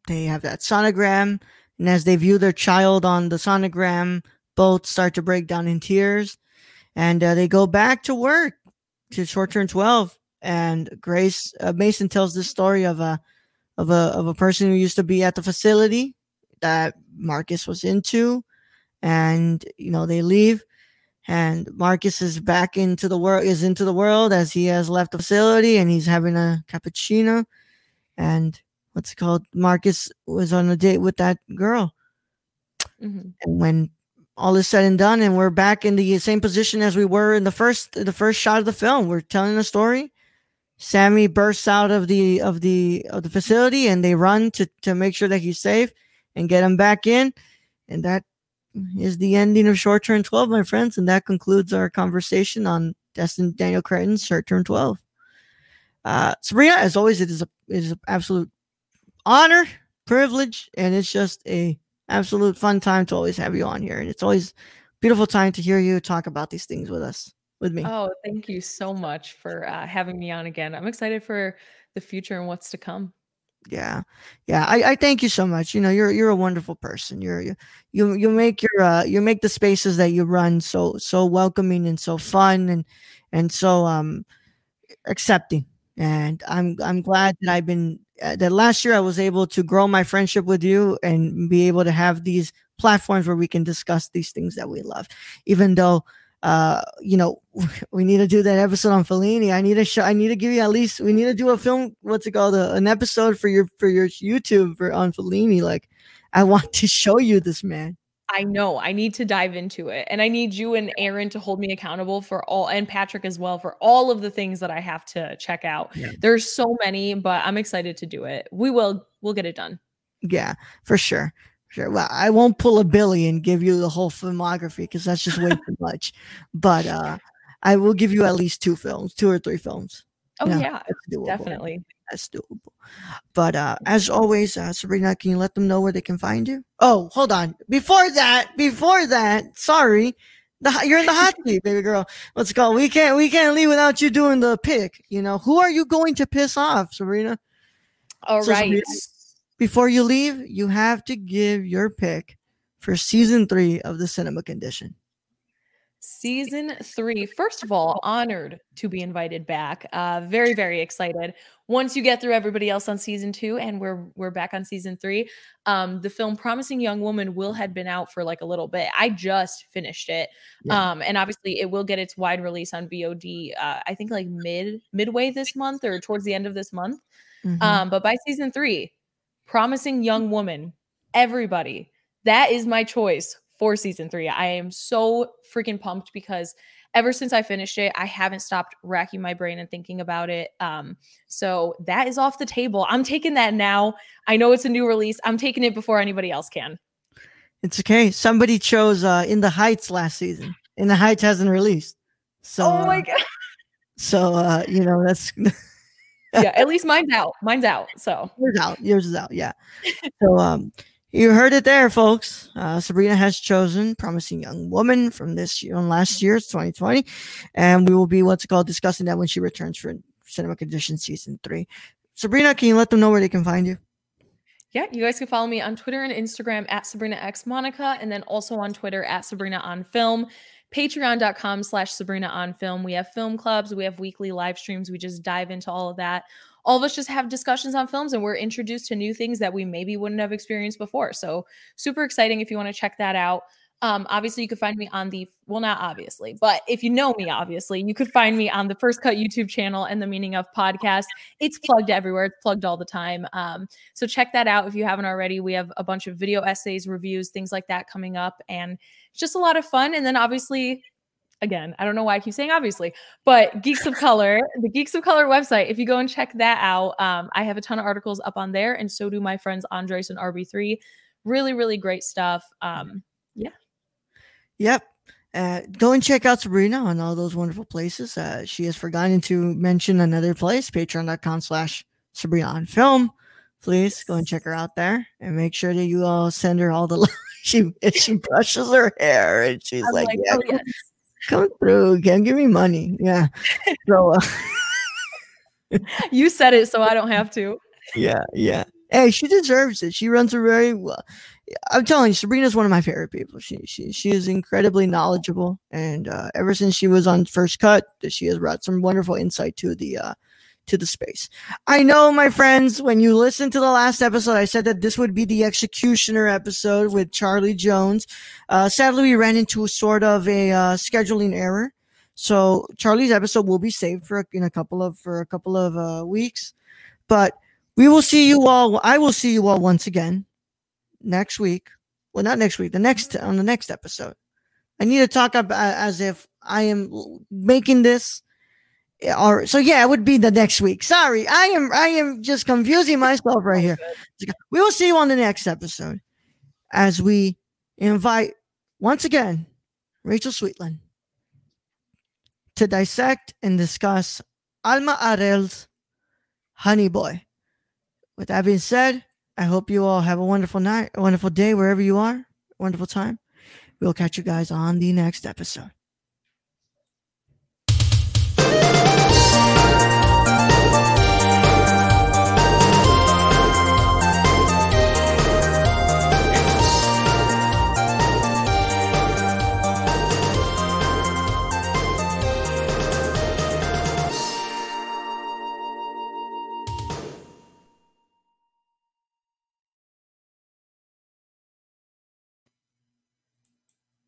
They have that sonogram, and as they view their child on the sonogram, both start to break down in tears, and uh, they go back to work to short term twelve. And Grace uh, Mason tells this story of a of a of a person who used to be at the facility that Marcus was into, and you know they leave and Marcus is back into the world is into the world as he has left the facility and he's having a cappuccino and what's it called Marcus was on a date with that girl Mhm. and when all is said and done, and we're back in the same position as we were in the first the first shot of the film. We're telling a story. Sammy bursts out of the of the of the facility, and they run to to make sure that he's safe and get him back in, and that is the ending of Short Term Twelve, my friends, and that concludes our conversation on Destin Daniel Cretton's Short Term Twelve. Uh, Sabrina, as always, it is a it is an absolute honor, privilege, and it's just a absolute fun time to always have you on here. And it's always beautiful time to hear you talk about these things with us, with me. Oh, thank you so much for uh, having me on again. I'm excited for the future and what's to come. Yeah, yeah. I, I thank you so much. You know, you're you're a wonderful person. You're you you you make your uh you make the spaces that you run so so welcoming and so fun and and so um accepting. And I'm I'm glad that I've been uh, that last year I was able to grow my friendship with you and be able to have these platforms where we can discuss these things that we love. Even though, uh, you know, we need to do that episode on Fellini. I need to show. I need to give you at least. We need to do a film. What's it called? A, an episode for your for your YouTube for on Fellini. Like, I want to show you this man. I know I need to dive into it. And I need you and Aaron to hold me accountable for all and Patrick as well for all of the things that I have to check out. Yeah. There's so many, but I'm excited to do it. We will we'll get it done. Yeah, for sure. Sure. Well, I won't pull a Billy and give you the whole filmography because that's just way too much. But uh I will give you at least two films, two or three films. Oh yeah, definitely that's doable. But uh, as always, uh, Sabrina, can you let them know where they can find you? Oh, hold on. Before that, before that, sorry, the, you're in the hot seat, baby girl. Let's go. We can't we can't leave without you doing the pick. You know who are you going to piss off, Sabrina? All so, right. Sabrina, before you leave, you have to give your pick for season three of the Cinema Condition. Season three. First of all, honored to be invited back. Uh, very, very excited. Once you get through everybody else on season two, and we're we're back on season three, um, the film "Promising Young Woman" will had been out for like a little bit. I just finished it, yeah. um, and obviously it will get its wide release on VOD. Uh, I think like mid midway this month or towards the end of this month. Mm-hmm. Um, but by season three, "Promising Young Woman," everybody, that is my choice for season three. I am so freaking pumped because ever since I finished it, I haven't stopped racking my brain and thinking about it. Um, so that is off the table. I'm taking that now. I know it's a new release. I'm taking it before anybody else can. It's okay. Somebody chose uh, In the Heights last season. In the Heights hasn't released. So Oh my god. So uh, you know, that's yeah, at least mine's out. Mine's out. So yours out. Yours is out. Yeah. So um you heard it there, folks. Uh, Sabrina has chosen Promising Young Woman from this year, on last year's 2020. And we will be, what's it called, discussing that when she returns for Cinema Condition Season 3. Sabrina, can you let them know where they can find you? Yeah, you guys can follow me on Twitter and Instagram at Sabrina X Monica, and then also on Twitter at Sabrina on Film. Patreon.com slash Sabrina on Film. We have film clubs, we have weekly live streams. We just dive into all of that all of us just have discussions on films and we're introduced to new things that we maybe wouldn't have experienced before. So super exciting if you want to check that out. Um, obviously, you could find me on the well, not obviously, but if you know me, obviously, you could find me on the First Cut YouTube channel and the Meaning of podcast. It's plugged everywhere; it's plugged all the time. Um, so check that out if you haven't already. We have a bunch of video essays, reviews, things like that coming up, and it's just a lot of fun. And then obviously, again, I don't know why I keep saying obviously, but Geeks of Color, the Geeks of Color website, if you go and check that out, um, I have a ton of articles up on there, and so do my friends Andres and RB3. Really, really great stuff. Um, yeah. Yep. Uh, go and check out Sabrina on all those wonderful places. Uh, she has forgotten to mention another place, patreon.com slash Sabrina on film. Please go and check her out there and make sure that you all send her all the she she brushes her hair and she's like, like, yeah, oh, yes come through. Can give me money. Yeah. So uh, you said it, so I don't have to. Yeah, yeah. Hey, she deserves it. She runs a very well. I'm telling you, Sabrina's one of my favorite people. She she she is incredibly knowledgeable, and uh, ever since she was on First Cut, she has brought some wonderful insight to the uh, to the space. I know, my friends, when you listen to the last episode, I said that this would be the executioner episode with Charlie Jones. Uh, sadly, we ran into a sort of a uh, scheduling error. So Charlie's episode will be saved for in a couple of for a couple of uh, weeks, but we will see you all. I will see you all once again next week. Well, not next week. The next on the next episode I need to talk about uh, as if I am making this. Uh, or so yeah, it would be the next week. Sorry, I am I am just confusing myself right here. We will see you on the next episode as we invite once again Rachel Sweetland to dissect and discuss Alma Har'el's Honey Boy. With that being said, I hope you all have a wonderful night, a wonderful day wherever you are, wonderful time. We'll catch you guys on the next episode.